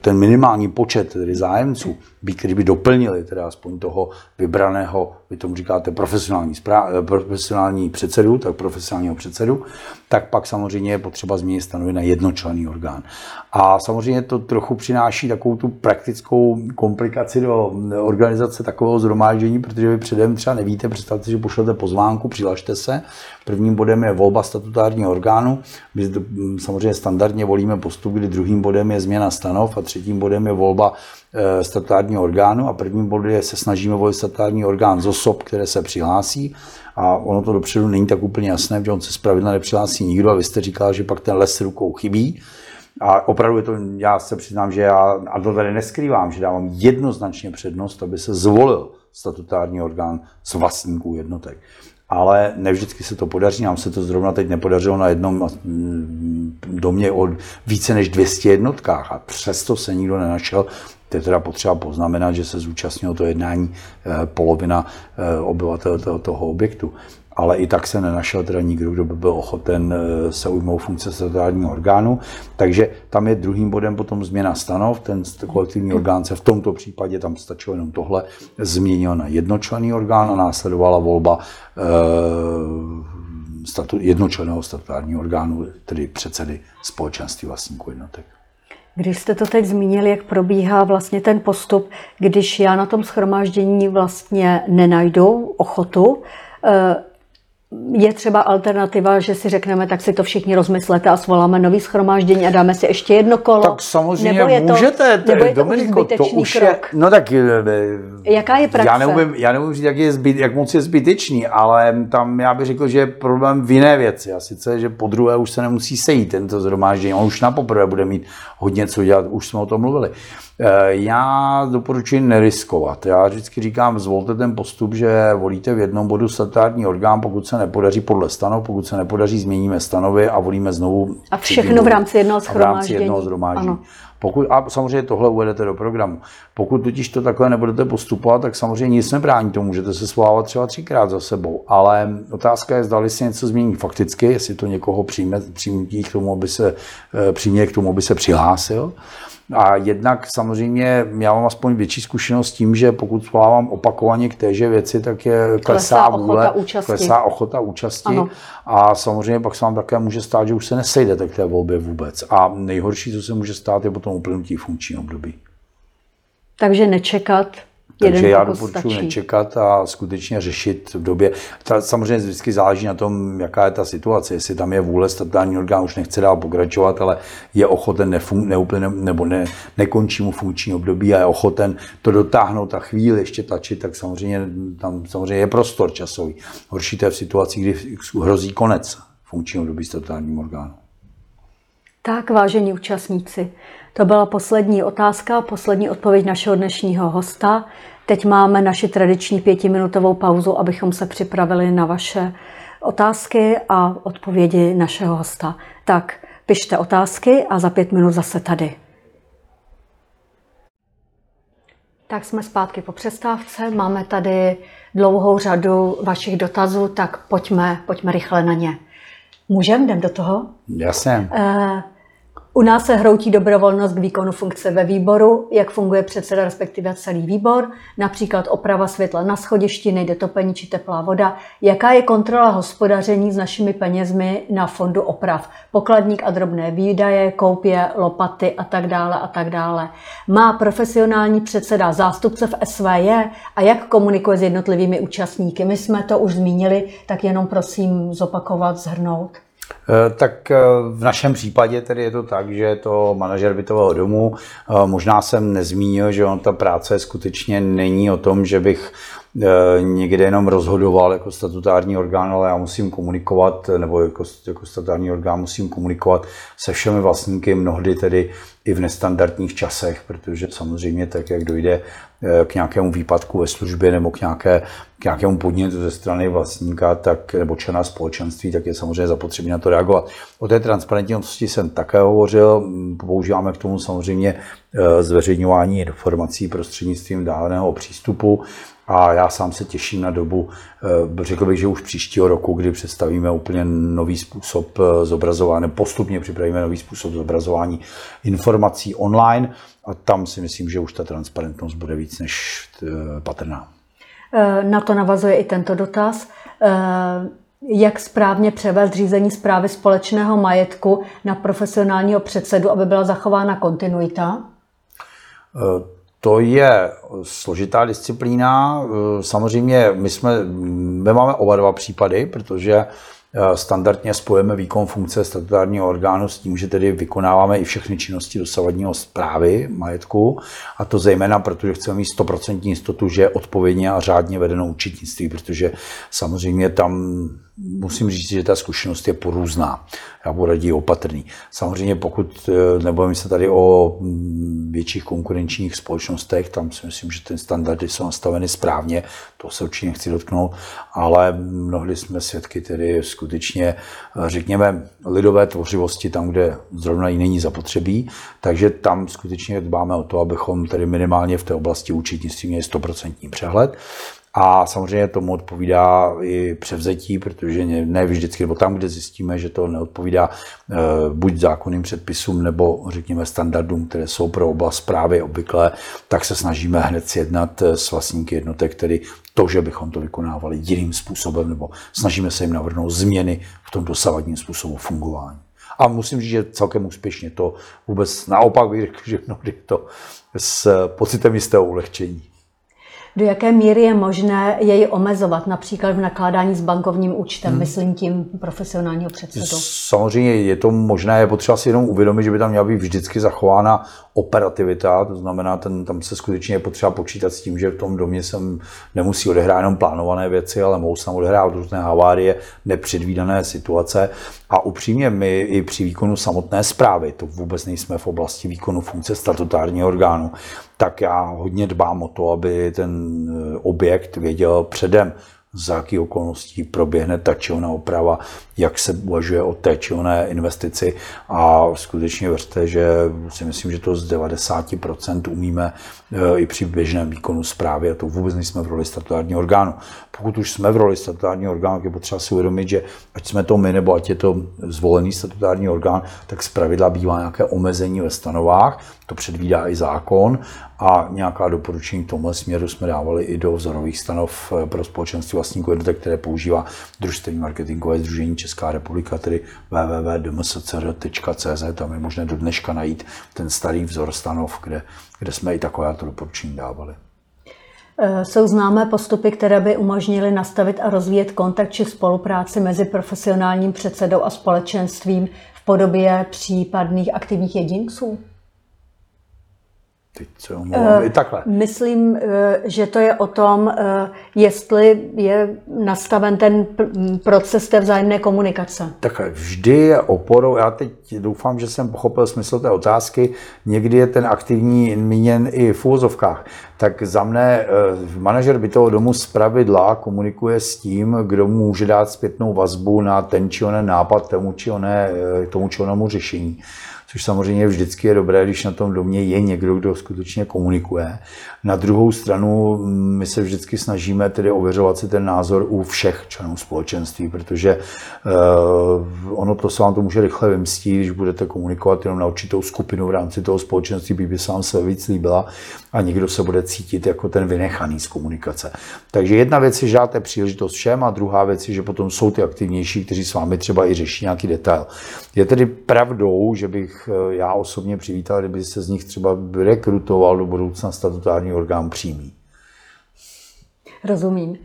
ten minimální počet tedy zájemců by, kteří by doplnili teda aspoň toho vybraného, vy tomu říkáte profesionální, eh, profesionální předsedu, tak profesionálního předsedu, tak pak samozřejmě je potřeba změnit stanovy na jednočlenný orgán. A samozřejmě to trochu přináší takovou tu praktickou komplikaci do organizace takového zhromáždění, protože vy předem třeba nevíte, představte, že pošlete pozvánku, přihlašte se. Prvním bodem je volba statutárního orgánu. My samozřejmě standardně volíme postup, kdy druhým bodem je změna stanov a třetím bodem je volba statutárního orgánu a prvním bodem je, se snažíme volit statutární orgán z osob, které se přihlásí a ono to dopředu není tak úplně jasné, že on se zpravidla nepřihlásí nikdo a vy jste říkal, že pak ten les rukou chybí. A opravdu je to, já se přiznám, že já, a to tady neskrývám, že dávám jednoznačně přednost, aby se zvolil statutární orgán z vlastníků jednotek. Ale ne vždycky se to podaří, nám se to zrovna teď nepodařilo na jednom mm, domě o více než 200 jednotkách a přesto se nikdo nenašel, je teda potřeba poznamenat, že se zúčastnilo to jednání eh, polovina eh, obyvatel toho, objektu. Ale i tak se nenašel teda nikdo, kdo by byl ochoten eh, se ujmout funkce statutárního orgánu. Takže tam je druhým bodem potom změna stanov. Ten kolektivní orgán se v tomto případě, tam stačilo jenom tohle, změnil na jednočlenný orgán a následovala volba statu, jednočlenného statutárního orgánu, tedy předsedy společenství vlastníků jednotek. Když jste to teď zmínili, jak probíhá vlastně ten postup, když já na tom schromáždění vlastně nenajdu ochotu, eh, je třeba alternativa, že si řekneme, tak si to všichni rozmyslete a svoláme nový schromáždění a dáme si ještě jedno kolo. Tak samozřejmě nebo je to, můžete, nebo je to Dominiko, to už krok? je, no tak, eh, Jaká je praxe? Já neumím, já neumím říct, jak, je zbyt, jak moc je zbytečný, ale tam já bych řekl, že je problém v jiné věci. A sice, že po druhé už se nemusí sejít tento zhromáždění, on už na poprvé bude mít hodně co dělat, už jsme o tom mluvili. Eh, já doporučuji neriskovat. Já vždycky říkám, zvolte ten postup, že volíte v jednom bodu statutární orgán, pokud se nepodaří podle stanov, pokud se nepodaří, změníme stanovy a volíme znovu. A všechno v rámci jednoho schromáždění. V rámci jednoho zhromáždění. Pokud, a samozřejmě tohle uvedete do programu. Pokud totiž to takhle nebudete postupovat, tak samozřejmě nic nebrání tomu, můžete se svolávat třeba třikrát za sebou. Ale otázka je, zda si něco změní fakticky, jestli to někoho přijme, přijme k tomu, aby se, eh, přijme k tomu, aby se přihlásil. A jednak samozřejmě já mám aspoň větší zkušenost s tím, že pokud svolávám opakovaně k téže věci, tak je klesá, klesá vůle, ochota klesá ochota účasti. Ano. A samozřejmě pak se vám také může stát, že už se nesejdete k té volbě vůbec. A nejhorší, co se může stát, je potom uplynutí funkční období. Takže nečekat Takže já doporučuji nečekat a skutečně řešit v době. Ta, samozřejmě vždycky záleží na tom, jaká je ta situace. Jestli tam je vůle, statutární orgán už nechce dál pokračovat, ale je ochoten nefun, neúplně, nebo ne, nekončí mu funkční období a je ochoten to dotáhnout a chvíli ještě tlačit, tak samozřejmě tam samozřejmě je prostor časový. Horší to je v situaci, kdy hrozí konec funkčního období statutárním orgánu. Tak, vážení účastníci, to byla poslední otázka, poslední odpověď našeho dnešního hosta. Teď máme naši tradiční pětiminutovou pauzu, abychom se připravili na vaše otázky a odpovědi našeho hosta. Tak, pište otázky a za pět minut zase tady. Tak jsme zpátky po přestávce. Máme tady dlouhou řadu vašich dotazů, tak pojďme, pojďme rychle na ně. Můžeme, jdem do toho? Jasně. Uh, u nás se hroutí dobrovolnost k výkonu funkce ve výboru, jak funguje předseda, respektive celý výbor, například oprava světla na schodišti, nejde topení či teplá voda. Jaká je kontrola hospodaření s našimi penězmi na fondu oprav? Pokladník a drobné výdaje, koupě, lopaty a tak dále a tak dále. Má profesionální předseda zástupce v SVJ a jak komunikuje s jednotlivými účastníky? My jsme to už zmínili, tak jenom prosím zopakovat, zhrnout. Eh, tak eh, v našem případě tedy je to tak, že je to manažer bytového domu. Eh, možná jsem nezmínil, že on ta práce skutečně není o tom, že bych někde jenom rozhodoval jako statutární orgán, ale já musím komunikovat, nebo jako, jako statutární orgán musím komunikovat se všemi vlastníky, mnohdy tedy i v nestandardních časech, protože samozřejmě tak, jak dojde eh, k nějakému výpadku ve službě nebo k, nějaké, k nějakému podnětu ze strany vlastníka tak, nebo člena společenství, tak je samozřejmě zapotřebí na to reagovat. O té transparentnosti jsem také hovořil. Používáme k tomu samozřejmě eh, zveřejňování informací prostřednictvím dáleného přístupu. A já sám se těším na dobu, eh, řekl bych, že už příštího roku, kdy představíme úplně nový způsob zobrazování, postupně připravíme nový způsob zobrazování informací online a tam si myslím, že už ta transparentnost bude víc než eh, patrná. Eh, na to navazuje i tento dotaz. Jak správně převést řízení zprávy společného majetku na profesionálního předsedu, aby byla zachována kontinuita? To je složitá disciplína. Samozřejmě my, jsme, my máme oba dva případy, protože eh, standardně spojeme výkon funkce statutárního orgánu s tím, že tedy vykonáváme i všechny činnosti dosavadního zprávy majetku, a to zejména protože chceme mít 100% jistotu, že je odpovědně a řádně vedeno účetnictví, protože samozřejmě tam musím říct, že ta zkušenost je porůzná. Já budu raději opatrný. Samozřejmě pokud eh, nebudeme se tady o mm, větších konkurenčních společnostech, tam si myslím, že ty standardy jsou nastaveny správně, to se určitě nechci dotknout, ale mnohdy jsme svědky tedy skutečně, eh, řekněme, lidové tvořivosti tam, kde zrovna ji není zapotřebí, takže tam skutečně dbáme o to, abychom tedy minimálně v té oblasti účetnictví měli 100% přehled. A samozřejmě tomu odpovídá i převzetí, protože ne vždycky, nebo tam, kde zjistíme, že to neodpovídá eh, buď zákonným předpisům, nebo řekněme standardům, které jsou pro oblast zprávy obvyklé, tak se snažíme hned sjednat eh, s vlastníky jednotek, tedy to, že bychom to vykonávali jiným způsobem, nebo snažíme se jim navrhnout změny v tom dosavadním způsobu fungování. A musím říct, že celkem úspěšně to vůbec naopak bych řekl, že mnohdy to s pocitem jistého ulehčení. Do jaké míry je možné jej omezovat, například v nakládání s bankovním účtem, hmm. myslím tím profesionálního předsedu? Samozřejmě je to možné, je potřeba si jenom uvědomit, že by tam měla být vždycky zachována operativita, to znamená, ten, tam se skutečně je potřeba počítat s tím, že v tom domě se nemusí odehrát jenom plánované věci, ale mohou se tam odehrát různé havárie, nepředvídané situace. A upřímně my i při výkonu samotné zprávy, to vůbec nejsme v oblasti výkonu funkce statutárního orgánu, tak já hodně dbám o to, aby ten eh, objekt věděl předem, za jaký okolností proběhne ta či ona oprava, jak se uvažuje o té či oné investici. A skutečně věřte, že si myslím, že to z 90% umíme eh, i při běžném výkonu zprávy a to vůbec nejsme v roli statutárního orgánu. Pokud už jsme v roli statutárního orgánu, je potřeba si uvědomit, že ať jsme to my nebo ať je to zvolený statutární orgán, tak zpravidla bývá nějaké omezení ve stanovách, to předvídá i zákon a nějaká doporučení k tomhle směru jsme dávali i do vzorových stanov eh, pro společenství vlastníků jednotek, které používá družstevní marketingové združení Česká republika, tedy www.dmscr.cz. Tam je možné do dneška najít ten starý vzor stanov, kde, kde jsme i takovéto doporučení dávali. Eh, jsou známé postupy, které by umožnily nastavit a rozvíjet kontakt či spolupráci mezi profesionálním předsedou a společenstvím v podobě případných aktivních jedinců? Teď co uh, i takhle. Myslím, eh, že to je o tom, eh, jestli je nastaven ten proces té vzájemné komunikace. Takhle, vždy je oporou, já teď doufám, že jsem pochopil smysl té otázky, někdy je ten aktivní míněn i v úvozovkách. Tak za mne manažer bytového domu z pravidla komunikuje s tím, kdo může dát zpětnou vazbu na ten či onen nápad, tomu či, oné, tomu či onému řešení což samozřejmě vždycky je dobré, když na tom domě je někdo, kdo skutečně komunikuje. Na druhou stranu my se vždycky snažíme tedy ověřovat si ten názor u všech členů společenství, protože uh, ono to se vám to může rychle vymstít, když budete komunikovat jenom na určitou skupinu v rámci toho společenství, by, by se vám se víc líbila a někdo se bude cítit jako ten vynechaný z komunikace. Takže jedna věc je, že dáte příležitost všem a druhá věc je, že potom jsou ty aktivnější, kteří s vámi třeba i řeší nějaký detail. Je tedy pravdou, že bych eh, já osobně přivítal, kdyby se z nich třeba rekrutoval do budoucna statutární orgán přímý. Rozumím.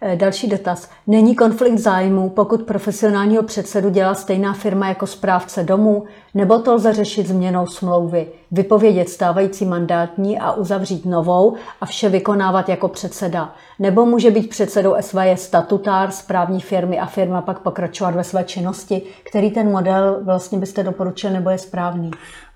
Eh, další dotaz. Není konflikt zájmu, pokud profesionálního předsedu dělá stejná firma jako správce domu, nebo to lze řešit změnou smlouvy, vypovědět stávající mandátní a uzavřít novou a vše vykonávat jako předseda? Nebo může být předsedou SVJ statutár správní firmy a firma pak pokračovat ve své činnosti? Který ten model vlastně byste doporučil nebo je správný?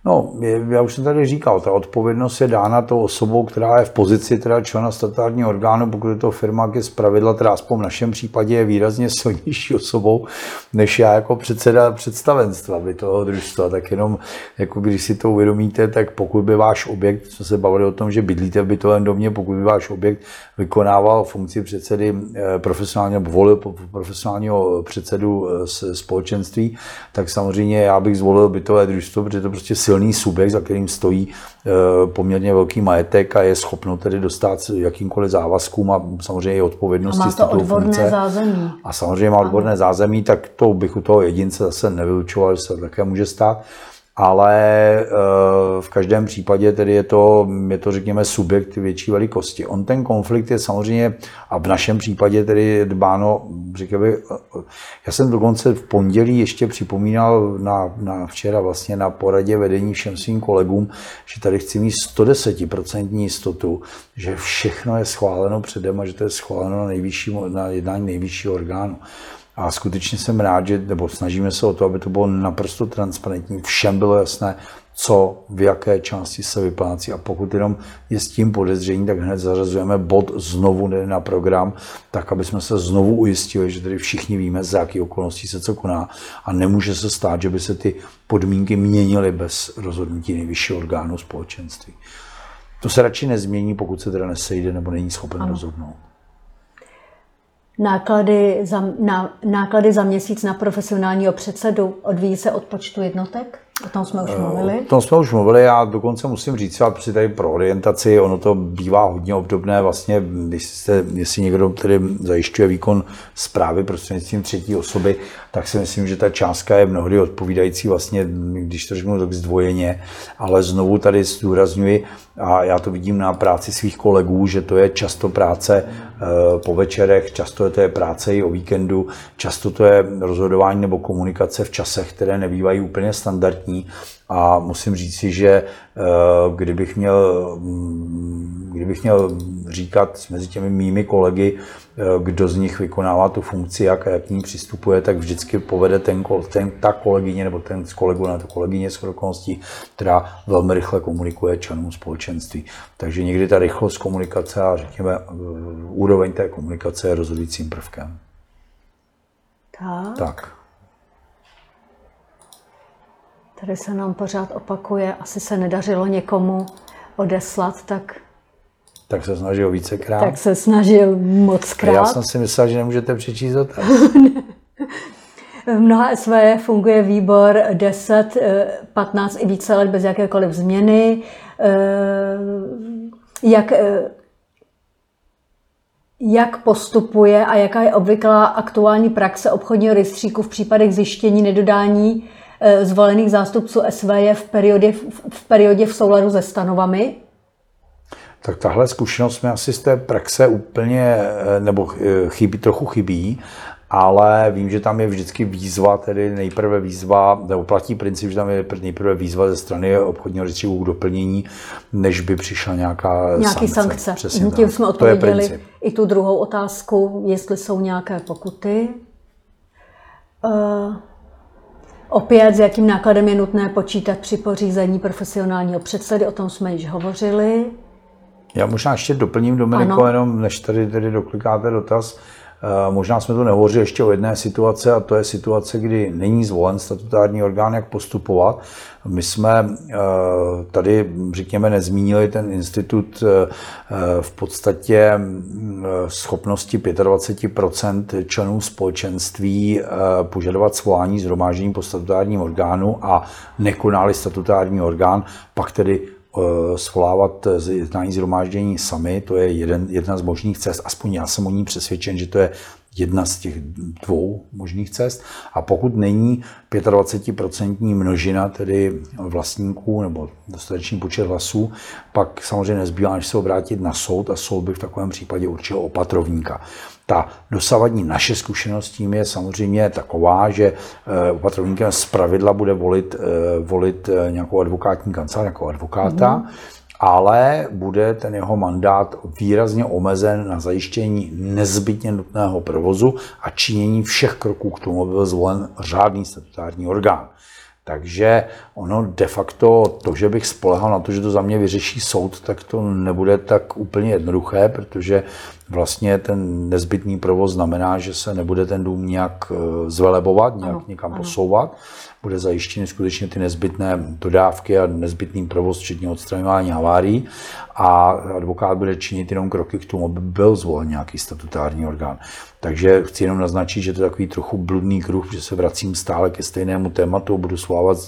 No, já už jsem tady říkal, ta odpovědnost je dána tou osobou, která je v pozici teda člena statutárního orgánu, pokud je to firma, je zpravidla, teda aspoň v našem případě je výrazně silnější osobou, než já jako předseda představenstva by toho družstva. Tak jenom, jako když si to uvědomíte, tak pokud by váš objekt, co se bavili o tom, že bydlíte v bytovém domě, pokud by váš objekt vykonával funkci předsedy eh, profesionálního, nebo volil profesionálního předsedu eh, společenství, tak samozřejmě já bych zvolil bytové družstvo, protože to prostě silný subjekt, za kterým stojí eh, poměrně velký majetek a je schopno tedy dostat jakýmkoliv závazkům a samozřejmě i odpovědnosti. A má to odborné funkce. zázemí. A samozřejmě má odborné ano. zázemí, tak to bych u toho jedince zase nevylučoval, že se také může stát ale eh, v každém případě tedy je to, je to, řekněme, subjekt větší velikosti. On ten konflikt je samozřejmě, a v našem případě tedy dbáno, řekněme, já jsem dokonce v pondělí ještě připomínal na, na včera vlastně na poradě vedení všem svým kolegům, že tady chci mít 110% jistotu, že všechno je schváleno předem a že to je schváleno na, nejvyšší, na jednání nejvyššího orgánu. A skutečně jsem rád, že, nebo snažíme se o to, aby to bylo naprosto transparentní, všem bylo jasné, co v jaké části se vyplácí. A pokud jenom je s tím podezření, tak hned zařazujeme bod znovu na program, tak aby jsme se znovu ujistili, že tady všichni víme, za jaký okolností se co koná. A nemůže se stát, že by se ty podmínky měnily bez rozhodnutí nejvyššího orgánu společenství. To se radši nezmění, pokud se teda nesejde nebo není schopen ano. rozhodnout. Náklady za, na, náklady za měsíc na profesionálního předsedu odvíjí se od počtu jednotek? O tom jsme už eh, mluvili. O tom jsme už mluvili, já dokonce musím říct, a při tady pro orientaci, ono to bývá hodně obdobné, vlastně, když jste, jestli někdo tedy zajišťuje výkon zprávy prostřednictvím třetí osoby, tak si myslím, že ta částka je mnohdy odpovídající vlastně, když to řeknu tak zdvojeně, ale znovu tady zdůrazňuji, a já to vidím na práci svých kolegů, že to je často práce eh, po večerech, často je to je práce i o víkendu, často to je rozhodování nebo komunikace v časech, které nebývají úplně standardní. A musím říct si, že eh, kdybych měl, mm, kdybych měl říkat mezi těmi mými kolegy, eh, kdo z nich vykonává tu funkci, jak, jak k ní přistupuje, tak vždycky povede ten, ten, ta kolegyně nebo ten z kolegu na to kolegyně s okolností, která velmi rychle komunikuje členům společenství. Takže někdy ta rychlost komunikace a řekněme eh, úroveň té komunikace je rozhodujícím prvkem. Tak. tak. Tady se nám pořád opakuje, asi se nedařilo někomu odeslat, tak... Tak se snažil vícekrát. Tak se snažil moc krát. Já jsem si myslel, že nemůžete přečíst dotaz. v mnoha SV funguje výbor 10, 15 i více let bez jakékoliv změny. Eh, jak, eh, jak postupuje a jaká je obvyklá aktuální praxe obchodního rejstříku v případech zjištění nedodání Eh, zvolených zástupců SVJ v periodě v, periodě v souladu se stanovami? Tak tahle zkušenost mi asi z té praxe úplně, nebo chybí, trochu chybí, ale vím, že tam je vždycky výzva, tedy nejprve výzva, nebo platí princip, že tam je nejprve výzva ze strany obchodního rejstříku k doplnění, než by přišla nějaká Nějaký sankce. sankce. Přesně Tím tak. jsme odpověděli i tu druhou otázku, jestli jsou nějaké pokuty. Uh, opět, s jakým nákladem je nutné počítat při pořízení profesionálního předsedy, o tom jsme již hovořili. Já možná ještě doplním, Dominiko, jenom než tady, tady doklikáte dotaz. Eh, možná jsme to nehovořili ještě o jedné situace, a to je situace, kdy není zvolen statutární orgán, jak postupovat. My jsme eh, tady, řekněme, nezmínili ten institut eh, v podstatě schopnosti 25% členů společenství požadovat svolání zhromáždění po statutárním orgánu a nekonali statutární orgán, pak tedy svolávat jednání zhromáždění sami, to je jeden, jedna z možných cest, aspoň já jsem o ní přesvědčen, že to je jedna z těch dvou možných cest. A pokud není 25% množina, tedy vlastníků nebo dostatečný počet hlasů, pak samozřejmě nezbývá, než se obrátit na soud a soud by v takovém případě určil opatrovníka. Ta dosavadní naše zkušenost tím je samozřejmě taková, že eh, opatrovníkem z pravidla bude volit, eh, volit eh, nějakou advokátní kancelář, nějakou advokáta, mm ale bude ten jeho mandát výrazně omezen na zajištění nezbytně nutného provozu a činění všech kroků k tomu, aby byl zvolen řádný statutární orgán. Takže ono de facto, to, že bych spolehal na to, že to za mě vyřeší soud, tak to nebude tak úplně jednoduché, protože vlastně ten nezbytný provoz znamená, že se nebude ten dům nějak eh, zvelebovat, nějak ano, někam ano. posouvat. Bude zajištěny skutečně ty nezbytné dodávky a nezbytný provoz, včetně odstraňování havárií a advokát bude činit jenom kroky k tomu, aby byl zvolen nějaký statutární orgán. Takže chci jenom naznačit, že to je takový trochu bludný kruh, že se vracím stále ke stejnému tématu, budu slávat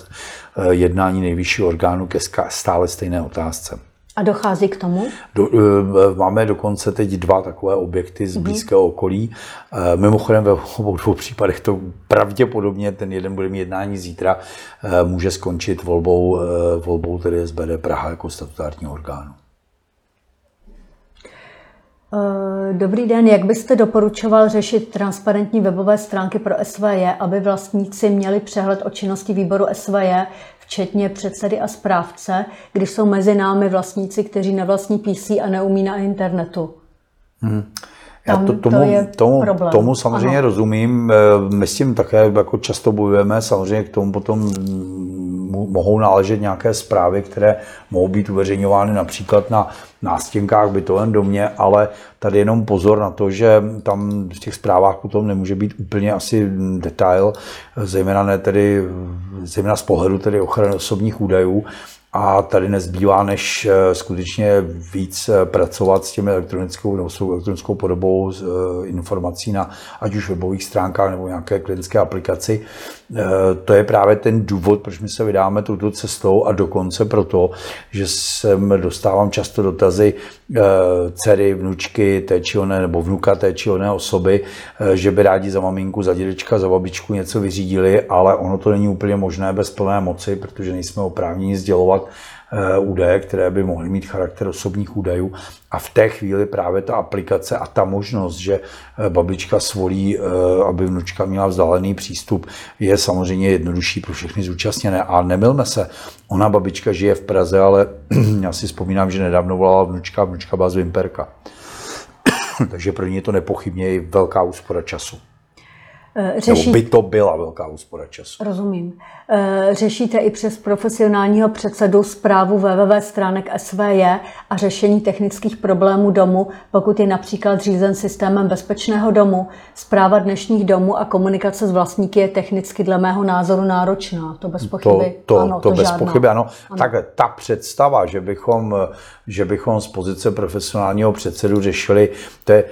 eh, jednání nejvyššího orgánu ke stále stejné otázce. A dochází k tomu? Do, eh, máme dokonce teď dva takové objekty z mhm. blízkého okolí. Eh, mimochodem ve obou dvou případech to pravděpodobně, ten jeden bude mít jednání zítra, může skončit volbou, volbou tedy SBD Praha jako statutárního orgánu. Eh, dobrý den, jak byste doporučoval řešit transparentní webové stránky pro SVJ, aby vlastníci měli přehled o činnosti výboru SVJ, včetně předsedy a správce, když jsou mezi námi vlastníci, kteří nevlastní PC a neumí na internetu? Hmm. Já to, tomu, to je tomu, problém. tomu samozřejmě ano. rozumím. Eh, my s tím také jako často bojujeme. Samozřejmě k tomu potom mohou náležet nějaké zprávy, které mohou být uveřejňovány například na nástěnkách bytovém domě, ale tady jenom pozor na to, že tam v těch zprávách potom nemůže být úplně asi detail, zejména ne tedy, zejména z pohledu tedy ochrany osobních údajů, a tady nezbývá, než eh, skutečně víc eh, pracovat s těmi elektronickou nebo s elektronickou podobou eh, informací na ať už webových stránkách nebo nějaké klientské aplikaci. To je právě ten důvod, proč my se vydáme touto cestou a dokonce proto, že sem dostávám často dotazy dcery, vnučky té či oné, nebo vnuka té či oné osoby, že by rádi za maminku, za dědečka, za babičku něco vyřídili, ale ono to není úplně možné bez plné moci, protože nejsme oprávněni sdělovat Eh, údaje, které by mohly mít charakter osobních údajů. A v té chvíli právě ta aplikace a ta možnost, že eh, babička svolí, eh, aby vnučka měla vzdálený přístup, je samozřejmě jednodušší pro všechny zúčastněné. A nemilme se, ona babička žije v Praze, ale já si vzpomínám, že nedávno volala vnučka, vnučka byla z Vimperka. Takže pro ně je to nepochybně i velká úspora času. Eh, řeší... Nebo by to byla velká úspora času. Rozumím. Eh, řešíte i přes profesionálního předsedu zprávu www stránek SVJ a řešení technických problémů domu, pokud je například řízen systémem bezpečného domu. Zpráva dnešních domů a komunikace s vlastníky je technicky dle mého názoru náročná. To bez pochyby to, to, ano. To, to bez žádná. pochyby ano. ano. Tak ta představa, že bychom, že bychom z pozice profesionálního předsedu řešili, to je,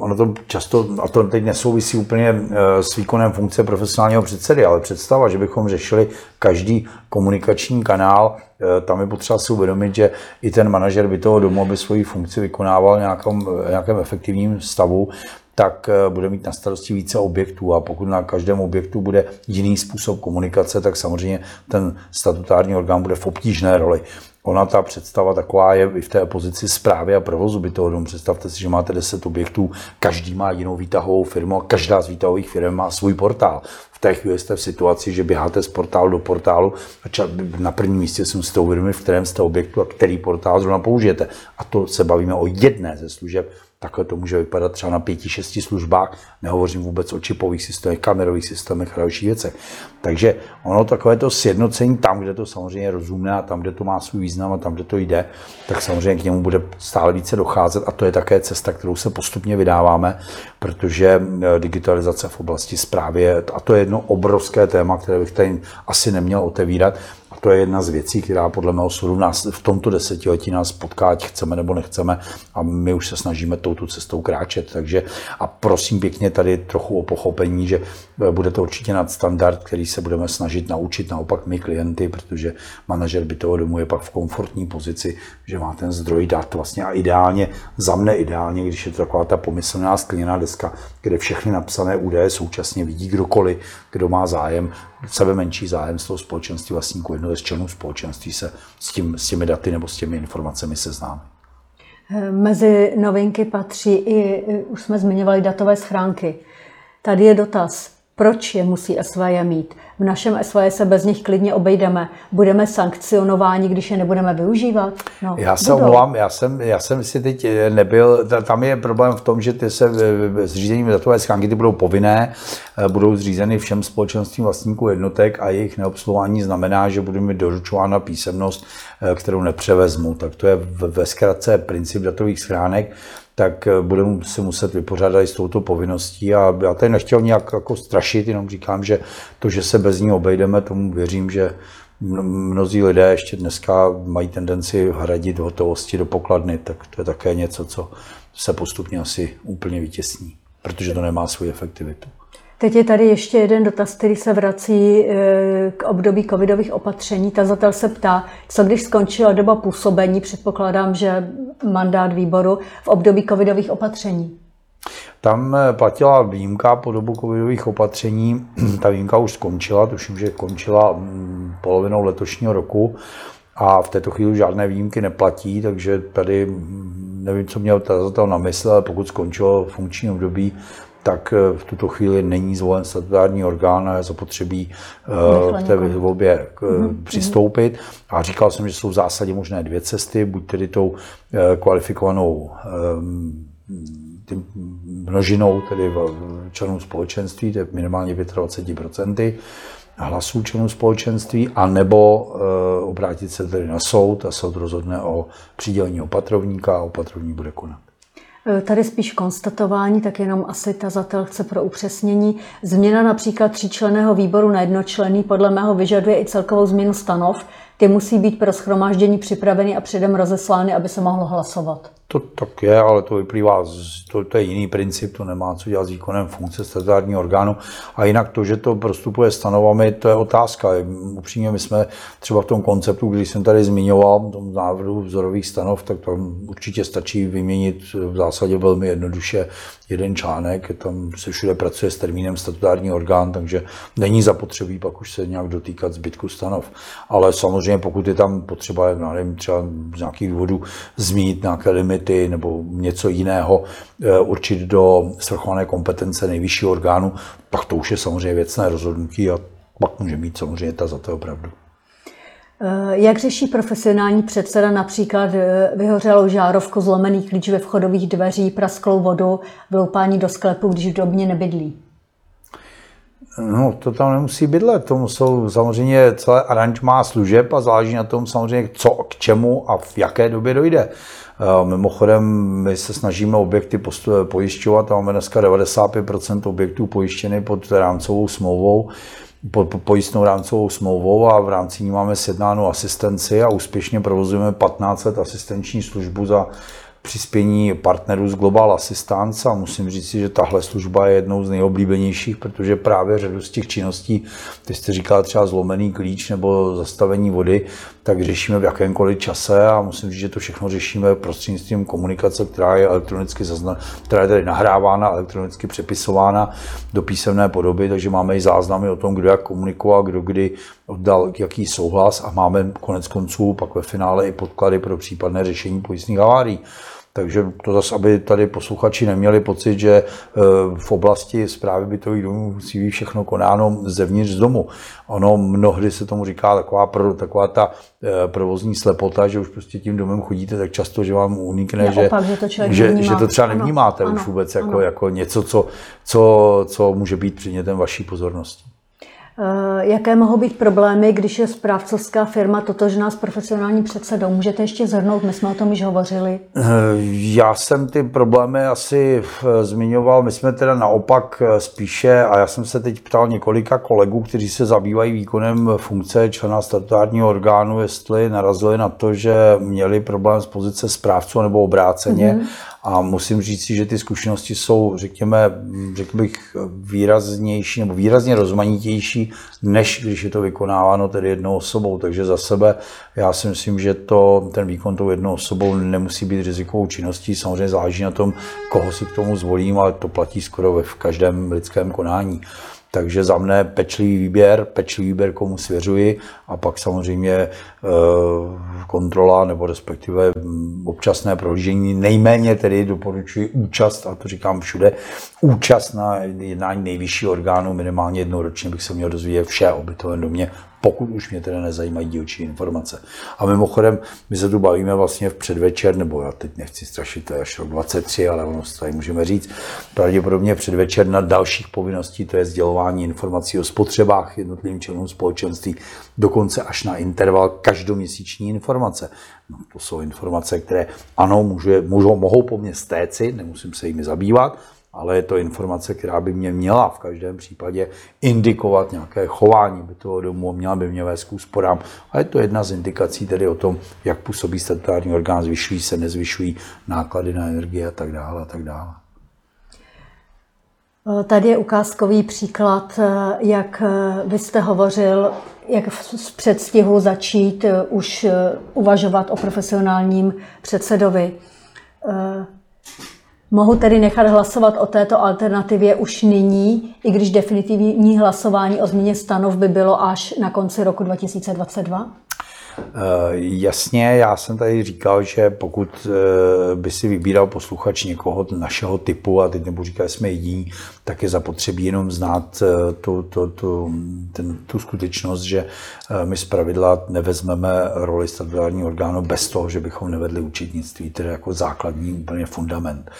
ono to často, a to teď nesouvisí úplně eh, s výkonem funkce profesionálního předsedy, ale představa, že bychom řešili každý komunikační kanál, eh, tam je potřeba si uvědomit, že i ten manažer by toho domu, aby svoji funkci vykonával v nějakém, nějakém efektivním stavu, tak eh, bude mít na starosti více objektů a pokud na každém objektu bude jiný způsob komunikace, tak samozřejmě ten statutární orgán bude v obtížné roli. Ona ta představa taková je i v té pozici zprávy a provozu bytového domu. Představte si, že máte 10 objektů, každý má jinou výtahovou firmu a každá z výtahových firm má svůj portál. V té chvíli jste v situaci, že běháte z portálu do portálu a na prvním místě si musíte uvědomit, v kterém jste objektu a který portál zrovna použijete. A to se bavíme o jedné ze služeb, Takhle to může vypadat třeba na pěti, šesti službách, nehovořím vůbec o čipových systémech, kamerových systémech a dalších věcech. Takže ono takové to sjednocení tam, kde to samozřejmě je rozumné a tam, kde to má svůj význam a tam, kde to jde, tak samozřejmě k němu bude stále více docházet a to je také cesta, kterou se postupně vydáváme, protože eh, digitalizace v oblasti zprávy a to je jedno obrovské téma, které bych tady asi neměl otevírat, to je jedna z věcí, která podle mého soudu nás v tomto desetiletí nás potká, ať chceme nebo nechceme a my už se snažíme touto cestou kráčet. Takže a prosím pěkně tady trochu o pochopení, že e, bude to určitě nadstandard, který se budeme snažit naučit naopak my klienty, protože manažer bytového domu je pak v komfortní pozici, že má ten zdroj dat vlastně a ideálně, za mne ideálně, když je to taková ta pomyslná skleněná deska, kde všechny napsané údaje současně vidí kdokoliv, kdo má zájem, sebe menší zájem z toho společenství vlastníků jednoho z členů společenství se s, tím, s těmi daty nebo s těmi informacemi seznámí. Mezi novinky patří i, už jsme zmiňovali, datové schránky. Tady je dotaz, proč je musí SVJ mít? V našem SVJ se bez nich klidně obejdeme. Budeme sankcionováni, když je nebudeme využívat? No, já se omlouvám, já jsem, já jsem si teď nebyl, tam je problém v tom, že ty se zřízením datové schránky ty budou povinné, eh, budou zřízeny všem společenstvím vlastníků jednotek a jejich neobsluhování znamená, že bude mít doručována písemnost, eh, kterou nepřevezmu. Tak to je ve zkratce princip datových schránek tak eh, budeme si muset vypořádat i s touto povinností. A já tady nechtěl nějak jako strašit, jenom říkám, že to, že se bez ní obejdeme, tomu věřím, že mnozí lidé ještě dneska mají tendenci hradit hotovosti do pokladny, tak to je také něco, co se postupně asi úplně vytěsní, protože to nemá svou efektivitu. Teď je tady ještě jeden dotaz, který se vrací eh, k období covidových opatření. Tazatel se ptá, co když skončila doba působení, předpokládám, že mandát výboru v období covidových opatření. Tam eh, platila výjimka po dobu covidových opatření. Ta výjimka už skončila, tuším, že končila mm, polovinou letošního roku a v této chvíli žádné výjimky neplatí, takže tady mm, nevím, co měl tazatel na mysli, ale pokud skončilo funkční období, tak eh, v tuto chvíli není zvolen statutární orgán a je zapotřebí eh, k té volbě mm-hmm. přistoupit. A říkal jsem, že jsou v zásadě možné dvě cesty, buď tedy tou kvalifikovanou tím množinou, tedy členů společenství, to je minimálně 25% hlasů členů společenství, anebo obrátit se tedy na soud a soud rozhodne o přidělení opatrovníka a opatrovník bude konat. Eh, tady spíš konstatování, tak jenom asi tazatel chce pro upřesnění. Změna například tříčleného výboru na jednočlený podle mého vyžaduje i celkovou změnu stanov. Ty musí být pro schromáždění připraveny a předem rozeslány, aby se mohlo hlasovat. To tak je, ale to vyplývá, z, to, to je jiný princip, to nemá co dělat s výkonem funkce statutárního orgánu. A jinak to, že to prostupuje stanovami, to je otázka. Upřímně my jsme třeba v tom konceptu, když jsem tady zmiňoval, v tom návrhu vzorových stanov, tak tam určitě stačí vyměnit v zásadě velmi jednoduše jeden článek, tam se všude pracuje s termínem statutární orgán, takže není zapotřebí pak už se nějak dotýkat zbytku stanov. Ale samozřejmě pokud je tam potřeba, nevím, třeba z nějakých důvodů zmínit nějaké limity nebo něco jiného, eh, určit do svrchované kompetence nejvyššího orgánu, tak to už je samozřejmě věcné rozhodnutí a pak může mít samozřejmě ta za to opravdu. Eh, jak řeší profesionální předseda například eh, vyhořelou žárovku, zlomený klíč ve vchodových dveří, prasklou vodu, vloupání do sklepu, když v domě nebydlí? No, to tam nemusí bydlet. Tomu jsou samozřejmě celé aranžmá služeb a záleží na tom samozřejmě, co k čemu a v jaké době dojde. Eh, mimochodem, my se snažíme objekty pojišťovat a máme dneska 95% objektů pojištěny pod rámcovou smlouvou pod pojistnou rámcovou smlouvou a v rámci ní máme sjednánou asistenci a úspěšně provozujeme 15 let asistenční službu za přispění partnerů z Global Assistance a musím říct si, že tahle služba je jednou z nejoblíbenějších, protože právě řadu z těch činností, ty jste říkal třeba zlomený klíč nebo zastavení vody, tak řešíme v jakémkoliv čase a musím říct, že to všechno řešíme prostřednictvím komunikace, která je elektronicky zazna, která je tady nahrávána, elektronicky přepisována do písemné podoby, takže máme i záznamy o tom, kdo jak komunikoval, kdo kdy oddal jaký souhlas a máme konec konců pak ve finále i podklady pro případné řešení pojistných havárií. Takže to zase, aby tady posluchači neměli pocit, že eh, v oblasti zprávy bytových domů musí být všechno konáno zevnitř z domu. Ono mnohdy se tomu říká taková, taková ta eh, provozní slepota, že už prostě tím domem chodíte tak často, že vám unikne, že, opak, že, to že, že to třeba nevnímáte ano, už vůbec ano, jako, ano. jako něco, co, co, co může být předmětem vaší pozornosti. Eh, jaké mohou být problémy, když je správcovská firma totožná s profesionálním předsedou? Můžete ještě zhrnout, my jsme o tom již hovořili. Eh, já jsem ty problémy asi eh, zmiňoval, my jsme teda naopak spíše, a já jsem se teď ptal několika kolegů, kteří se zabývají výkonem funkce člena statutárního orgánu, jestli narazili na to, že měli problém z pozice správců nebo obráceně. Mm-hmm. A musím říct si, že ty zkušenosti jsou, řekněme, řekl bych, výraznější nebo výrazně rozmanitější, než když je to vykonáváno tedy jednou osobou. Takže za sebe já si myslím, že to, ten výkon tou jednou osobou nemusí být rizikovou činností. Samozřejmě záleží na tom, koho si k tomu zvolím, ale to platí skoro ve v každém lidském konání. Takže za mne pečlivý výběr, pečlivý výběr, komu svěřuji a pak samozřejmě eh, kontrola nebo respektive mm, občasné prohlížení. Nejméně tedy doporučuji účast, a to říkám všude, účast na jednání nejvyššího orgánu, minimálně jednou ročně bych se měl dozvědět vše o bytovém domě, pokud už mě teda nezajímají dílčí informace. A mimochodem, my se tu bavíme vlastně v předvečer, nebo já teď nechci strašit, to je až rok 23, ale ono se tady můžeme říct, pravděpodobně předvečer na dalších povinností, to je sdělování informací o spotřebách jednotlivým členům společenství, dokonce až na interval každoměsíční informace. No, to jsou informace, které ano, může, můžou, mohou po mně stéci, nemusím se jimi zabývat, ale je to informace, která by mě měla v každém případě indikovat nějaké chování bytového domu, měla by mě vést k úsporám. A je to jedna z indikací tedy o tom, jak působí statutární orgán, zvyšují se, nezvyšují náklady na energie a tak dále a tak dále. Tady je ukázkový příklad, jak vy jste hovořil, jak v předstihu začít už uvažovat o profesionálním předsedovi. Mohu tedy nechat hlasovat o této alternativě už nyní, i když definitivní hlasování o změně stanov by bylo až na konci roku 2022? Eh, jasně, já jsem tady říkal, že pokud eh, by si vybíral posluchač někoho našeho typu, a teď nebudu říkat, že jsme jediní, tak je zapotřebí jenom znát eh, tu, tu, tu, ten, tu skutečnost, že my z pravidla nevezmeme roli statutárního orgánu bez toho, že bychom nevedli účetnictví, tedy jako základní úplně fundament.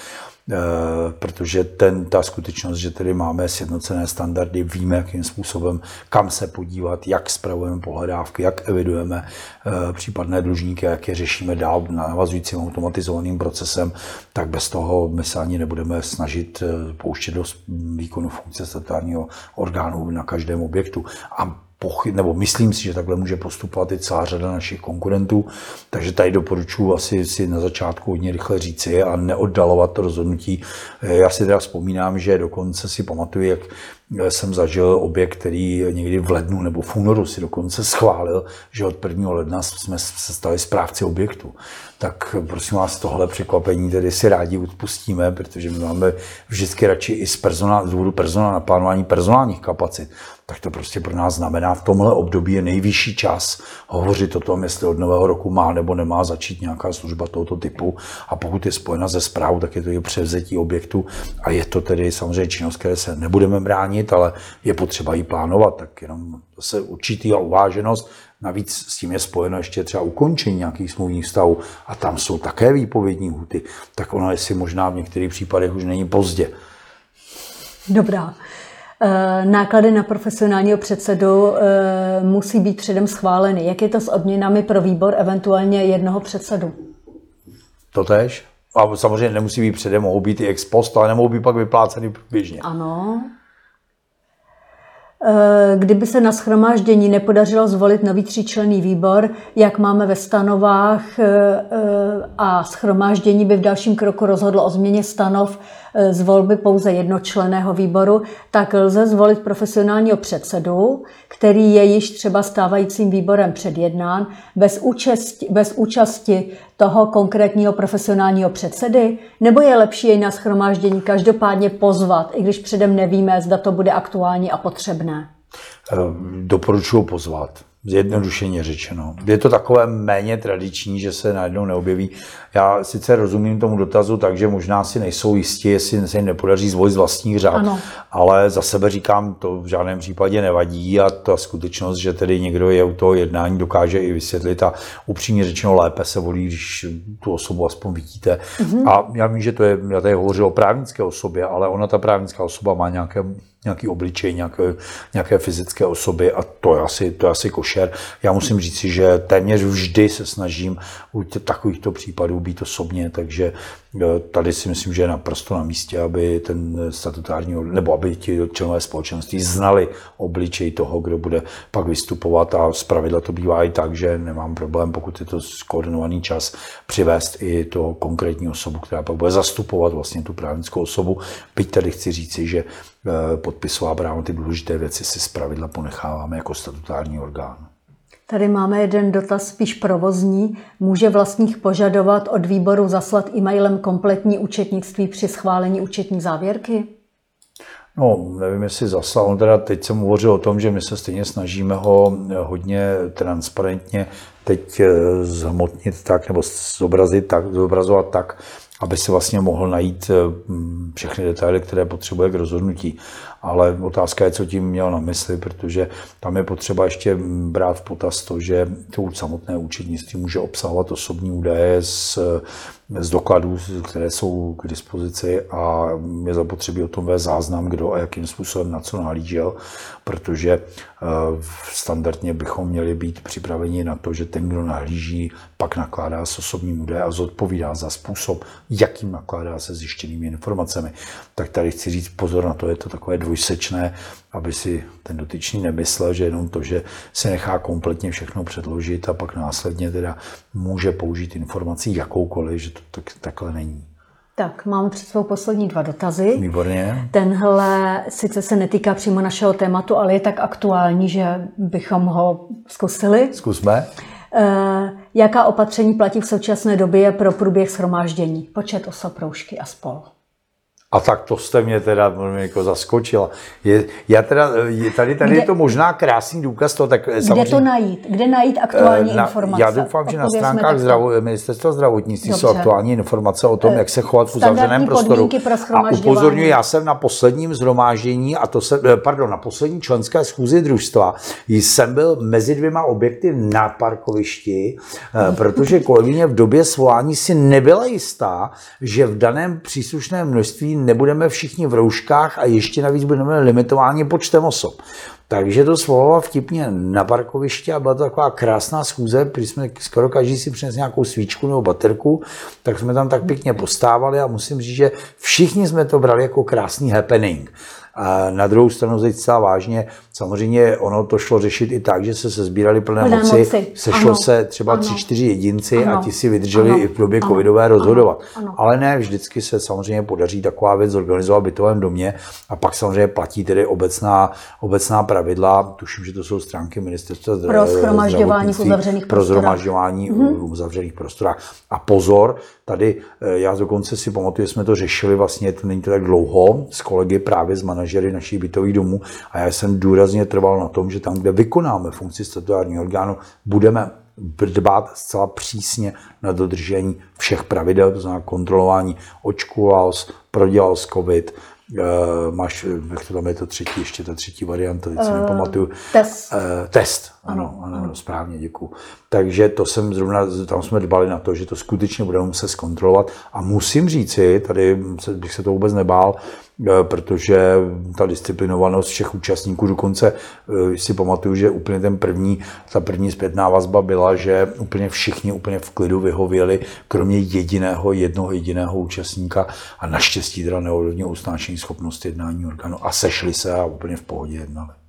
Eh, protože ten, ta skutečnost, že tedy máme sjednocené standardy, víme, jakým způsobem, kam se podívat, jak spravujeme pohledávky, jak evidujeme eh, případné dlužníky, jak je řešíme dál navazujícím automatizovaným procesem, tak bez toho my se ani nebudeme snažit eh, pouštět do výkonu funkce statutárního orgánu na každém objektu. A pochyb, nebo myslím si, že takhle může postupovat i celá řada našich konkurentů, takže tady doporučuji asi si na začátku hodně rychle říci a neoddalovat to rozhodnutí. Já si teda vzpomínám, že dokonce si pamatuju, jak jsem zažil objekt, který někdy v lednu nebo v únoru si dokonce schválil, že od 1. ledna jsme se stali správci objektu. Tak prosím vás, tohle překvapení tedy si rádi odpustíme, protože my máme vždycky radši i z, personál, z důvodu personál naplánování personálních kapacit. Tak to prostě pro nás znamená, v tomhle období je nejvyšší čas hovořit o tom, jestli od nového roku má nebo nemá začít nějaká služba tohoto typu. A pokud je spojena ze zprávou, tak je to i převzetí objektu a je to tedy samozřejmě činnost, které se nebudeme bránit bránit, ale je potřeba ji plánovat, tak jenom zase určitý a uváženost. Navíc s tím je spojeno ještě třeba ukončení nějakých smluvních stavů a tam jsou také výpovědní huty, tak ono jestli možná v některých případech už není pozdě. Dobrá. Eh, náklady na profesionálního předsedu eh, musí být předem schváleny. Jak je to s odměnami pro výbor, eventuálně jednoho předsedu? Totež. A samozřejmě nemusí být předem, mohou být i ex post, ale nemohou být pak vypláceny průběžně. Ano. Eh, kdyby se na schromáždění nepodařilo zvolit nový tříčlenný výbor, jak máme ve stanovách eh, eh, a schromáždění by v dalším kroku rozhodlo o změně stanov z volby pouze jednočleného výboru, tak lze zvolit profesionálního předsedu, který je již třeba stávajícím výborem předjednán, bez účasti, bez účasti toho konkrétního profesionálního předsedy, nebo je lepší jej na schromáždění každopádně pozvat, i když předem nevíme, zda to bude aktuální a potřebné? Doporučuji pozvat. Zjednodušeně řečeno. Je to takové méně tradiční, že se najednou neobjeví. Já sice rozumím tomu dotazu tak, že možná si nejsou jistí, jestli se jim nepodaří zvolit z vlastních řád, ano. ale za sebe říkám, to v žádném případě nevadí a ta skutečnost, že tedy někdo je u toho jednání, dokáže i vysvětlit a upřímně řečeno lépe se volí, když tu osobu aspoň vidíte. Mm-hmm. A já vím, že to je, já tady hovořil o právnické osobě, ale ona ta právnická osoba má nějaké nějaký obličej, nějaké, nějaké fyzické osoby a to je asi, to je asi košer. Já musím říct si, že téměř vždy se snažím u takovýchto případů být osobně, takže e, tady si myslím, že je naprosto na místě, aby ten statutární, nebo aby ti členové společenství znali obličej toho, kdo bude pak vystupovat a zpravidla to bývá i tak, že nemám problém, pokud je to skoordinovaný čas, přivést i toho konkrétní osobu, která pak bude zastupovat vlastně tu právnickou osobu. Byť tady chci říci, že e, podpisová právo ty důležité věci si zpravidla ponecháváme jako statutární orgán. Tady máme jeden dotaz spíš provozní. Může vlastník požadovat od výboru zaslat e-mailem kompletní účetnictví při schválení účetní závěrky? No, nevím, jestli zaslal. On teda teď jsem hovořil o tom, že my se stejně snažíme ho hodně transparentně teď eh, zhmotnit tak, nebo zobrazit tak, zobrazovat tak, aby si vlastně mohl najít eh, všechny detaily, které potřebuje k rozhodnutí. Ale otázka je, co tím měl na mysli, protože tam je potřeba ještě brát v potaz to, že to samotné účetnictví může obsahovat osobní údaje z, z dokladů, které jsou k dispozici a je zapotřebí o tom vést záznam, kdo a jakým způsobem na co nahlížel, protože eh, standardně bychom měli být připraveni na to, že ten, kdo nahlíží, pak nakládá s osobním údajem a zodpovídá za způsob, jakým nakládá se zjištěnými informacemi. Tak tady chci říct pozor na to, je to takové dvojsečné, aby si ten dotyčný nemyslel, že jenom to, že se nechá kompletně všechno předložit a pak následně teda může použít informaci jakoukoliv, že to tak, takhle není. Tak, máme před svou poslední dva dotazy. Výborně. Tenhle sice se netýká přímo našeho tématu, ale je tak aktuální, že bychom ho zkusili. Zkusme. E, jaká opatření platí v současné době pro průběh shromáždění? Počet osob, roušky a spol. A tak to jste mě teda jako zaskočila. Je, já teda, je, tady, tady kde, je to možná krásný důkaz toho, tak Kde samozřejmě, to najít? Kde najít aktuální na, informace? Já doufám, že na stránkách zdravo, ministerstva zdravotnictví Dobře. jsou aktuální informace o tom, jak se chovat v uzavřeném prostoru. A upozorňuji, já jsem na posledním zhromáždění, a to se, eh, pardon, na poslední členské schůzi družstva, jsem byl mezi dvěma objekty na parkovišti, eh, protože kolegyně v době svolání si nebyla jistá, že v daném příslušném množství nebudeme všichni v rouškách a ještě navíc budeme limitováni počtem osob. Takže to svolala vtipně na parkovišti a byla to taková krásná schůze, když jsme skoro každý si přinesl nějakou svíčku nebo baterku, tak jsme tam tak pěkně postávali a musím říct, že všichni jsme to brali jako krásný happening. A na druhou stranu teď celá vážně, samozřejmě ono to šlo řešit i tak, že se sezbírali plné, plné moci, moci. sešlo ano. se třeba ano. tři, čtyři jedinci ano. a ti si vydrželi ano. i v době ano. covidové rozhodovat. Ano. Ano. Ale ne, vždycky se samozřejmě podaří taková věc zorganizovat v bytovém domě a pak samozřejmě platí tedy obecná, obecná pravidla, tuším, že to jsou stránky ministerstva Pro schromažďování v uzavřených Pro mm-hmm. v uzavřených prostorách. A pozor, tady eh, já dokonce si pamatuju, jsme to řešili vlastně, to není to tak dlouho, s kolegy právě z manažery našich bytových domů a já jsem důrazně trval na tom, že tam, kde vykonáme funkci statutárního orgánu, budeme dbát zcela přísně na dodržení všech pravidel, to znamená kontrolování očkoval, prodělal s COVID, Uh, máš, jak to tam je to třetí, ještě ta třetí varianta, teď si uh, nepamatuju. Test. Uh, test, ano, ano, ano, správně, děkuji. Takže to jsem zrovna, tam jsme dbali na to, že to skutečně budeme muset zkontrolovat a musím říci, tady bych se to vůbec nebál, Eh, protože ta disciplinovanost všech účastníků, dokonce eh, si pamatuju, že úplně ten první, ta první zpětná vazba byla, že úplně všichni úplně v klidu vyhověli, kromě jediného, jednoho jediného účastníka a naštěstí teda neovlivnil usnášení schopnost jednání orgánu a sešli se a úplně v pohodě jednali.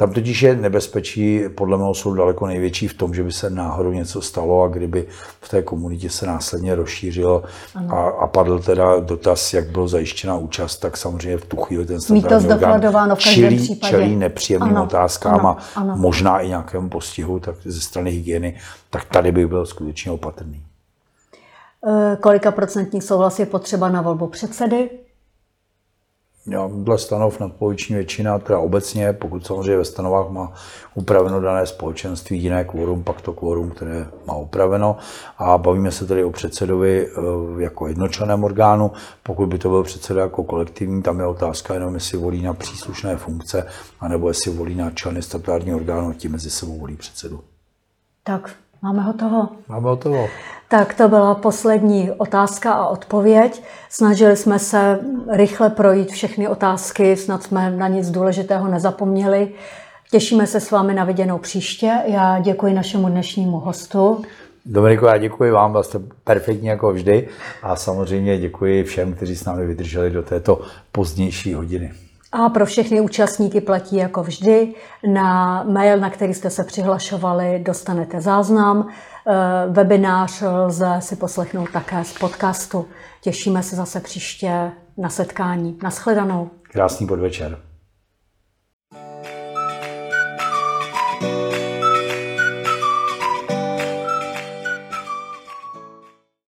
Tam totiž je nebezpečí, podle mého soudu daleko největší v tom, že by se náhodou něco stalo a kdyby v té komunitě se následně rozšířilo a, a padl teda dotaz, jak bylo zajištěna účast, tak samozřejmě v tu chvíli ten statutární orgán zdokladováno v každém čelí, případě. čelí nepříjemným Ano, otázkám ano, a ano. možná i nějakému postihu tak ze strany hygieny, tak tady bych byl skutečně opatrný. Eh, Kolika procentní souhlas je potřeba na volbu předsedy? Já, dle stanov nadpoloviční většina, teda obecně, pokud samozřejmě ve stanovách má upraveno dané společenství jiné kvórum, pak to kvórum, které má upraveno. A bavíme se tedy o předsedovi eh, jako jednočleném orgánu. Pokud by to byl předseda jako kolektivní, tam je otázka jenom, jestli volí na příslušné funkce, anebo jestli volí na členy statutárního orgánu a ti mezi sebou volí předsedu. Tak, máme hotovo. Máme hotovo. Tak to byla poslední otázka a odpověď. Snažili jsme se rychle projít všechny otázky, snad jsme na nic důležitého nezapomněli. Těšíme se s vámi na viděnou příště. Já děkuji našemu dnešnímu hostu. Dominiko, já děkuji vám, byl jste perfektní jako vždy a samozřejmě děkuji všem, kteří s námi vydrželi do této pozdější hodiny. A pro všechny účastníky platí jako vždy. Na mail, na který jste se přihlašovali, dostanete záznam. Eh, Webinář lze si poslechnout také z podcastu. Těšíme se zase příště na setkání. Naschledanou. Krásný podvečer.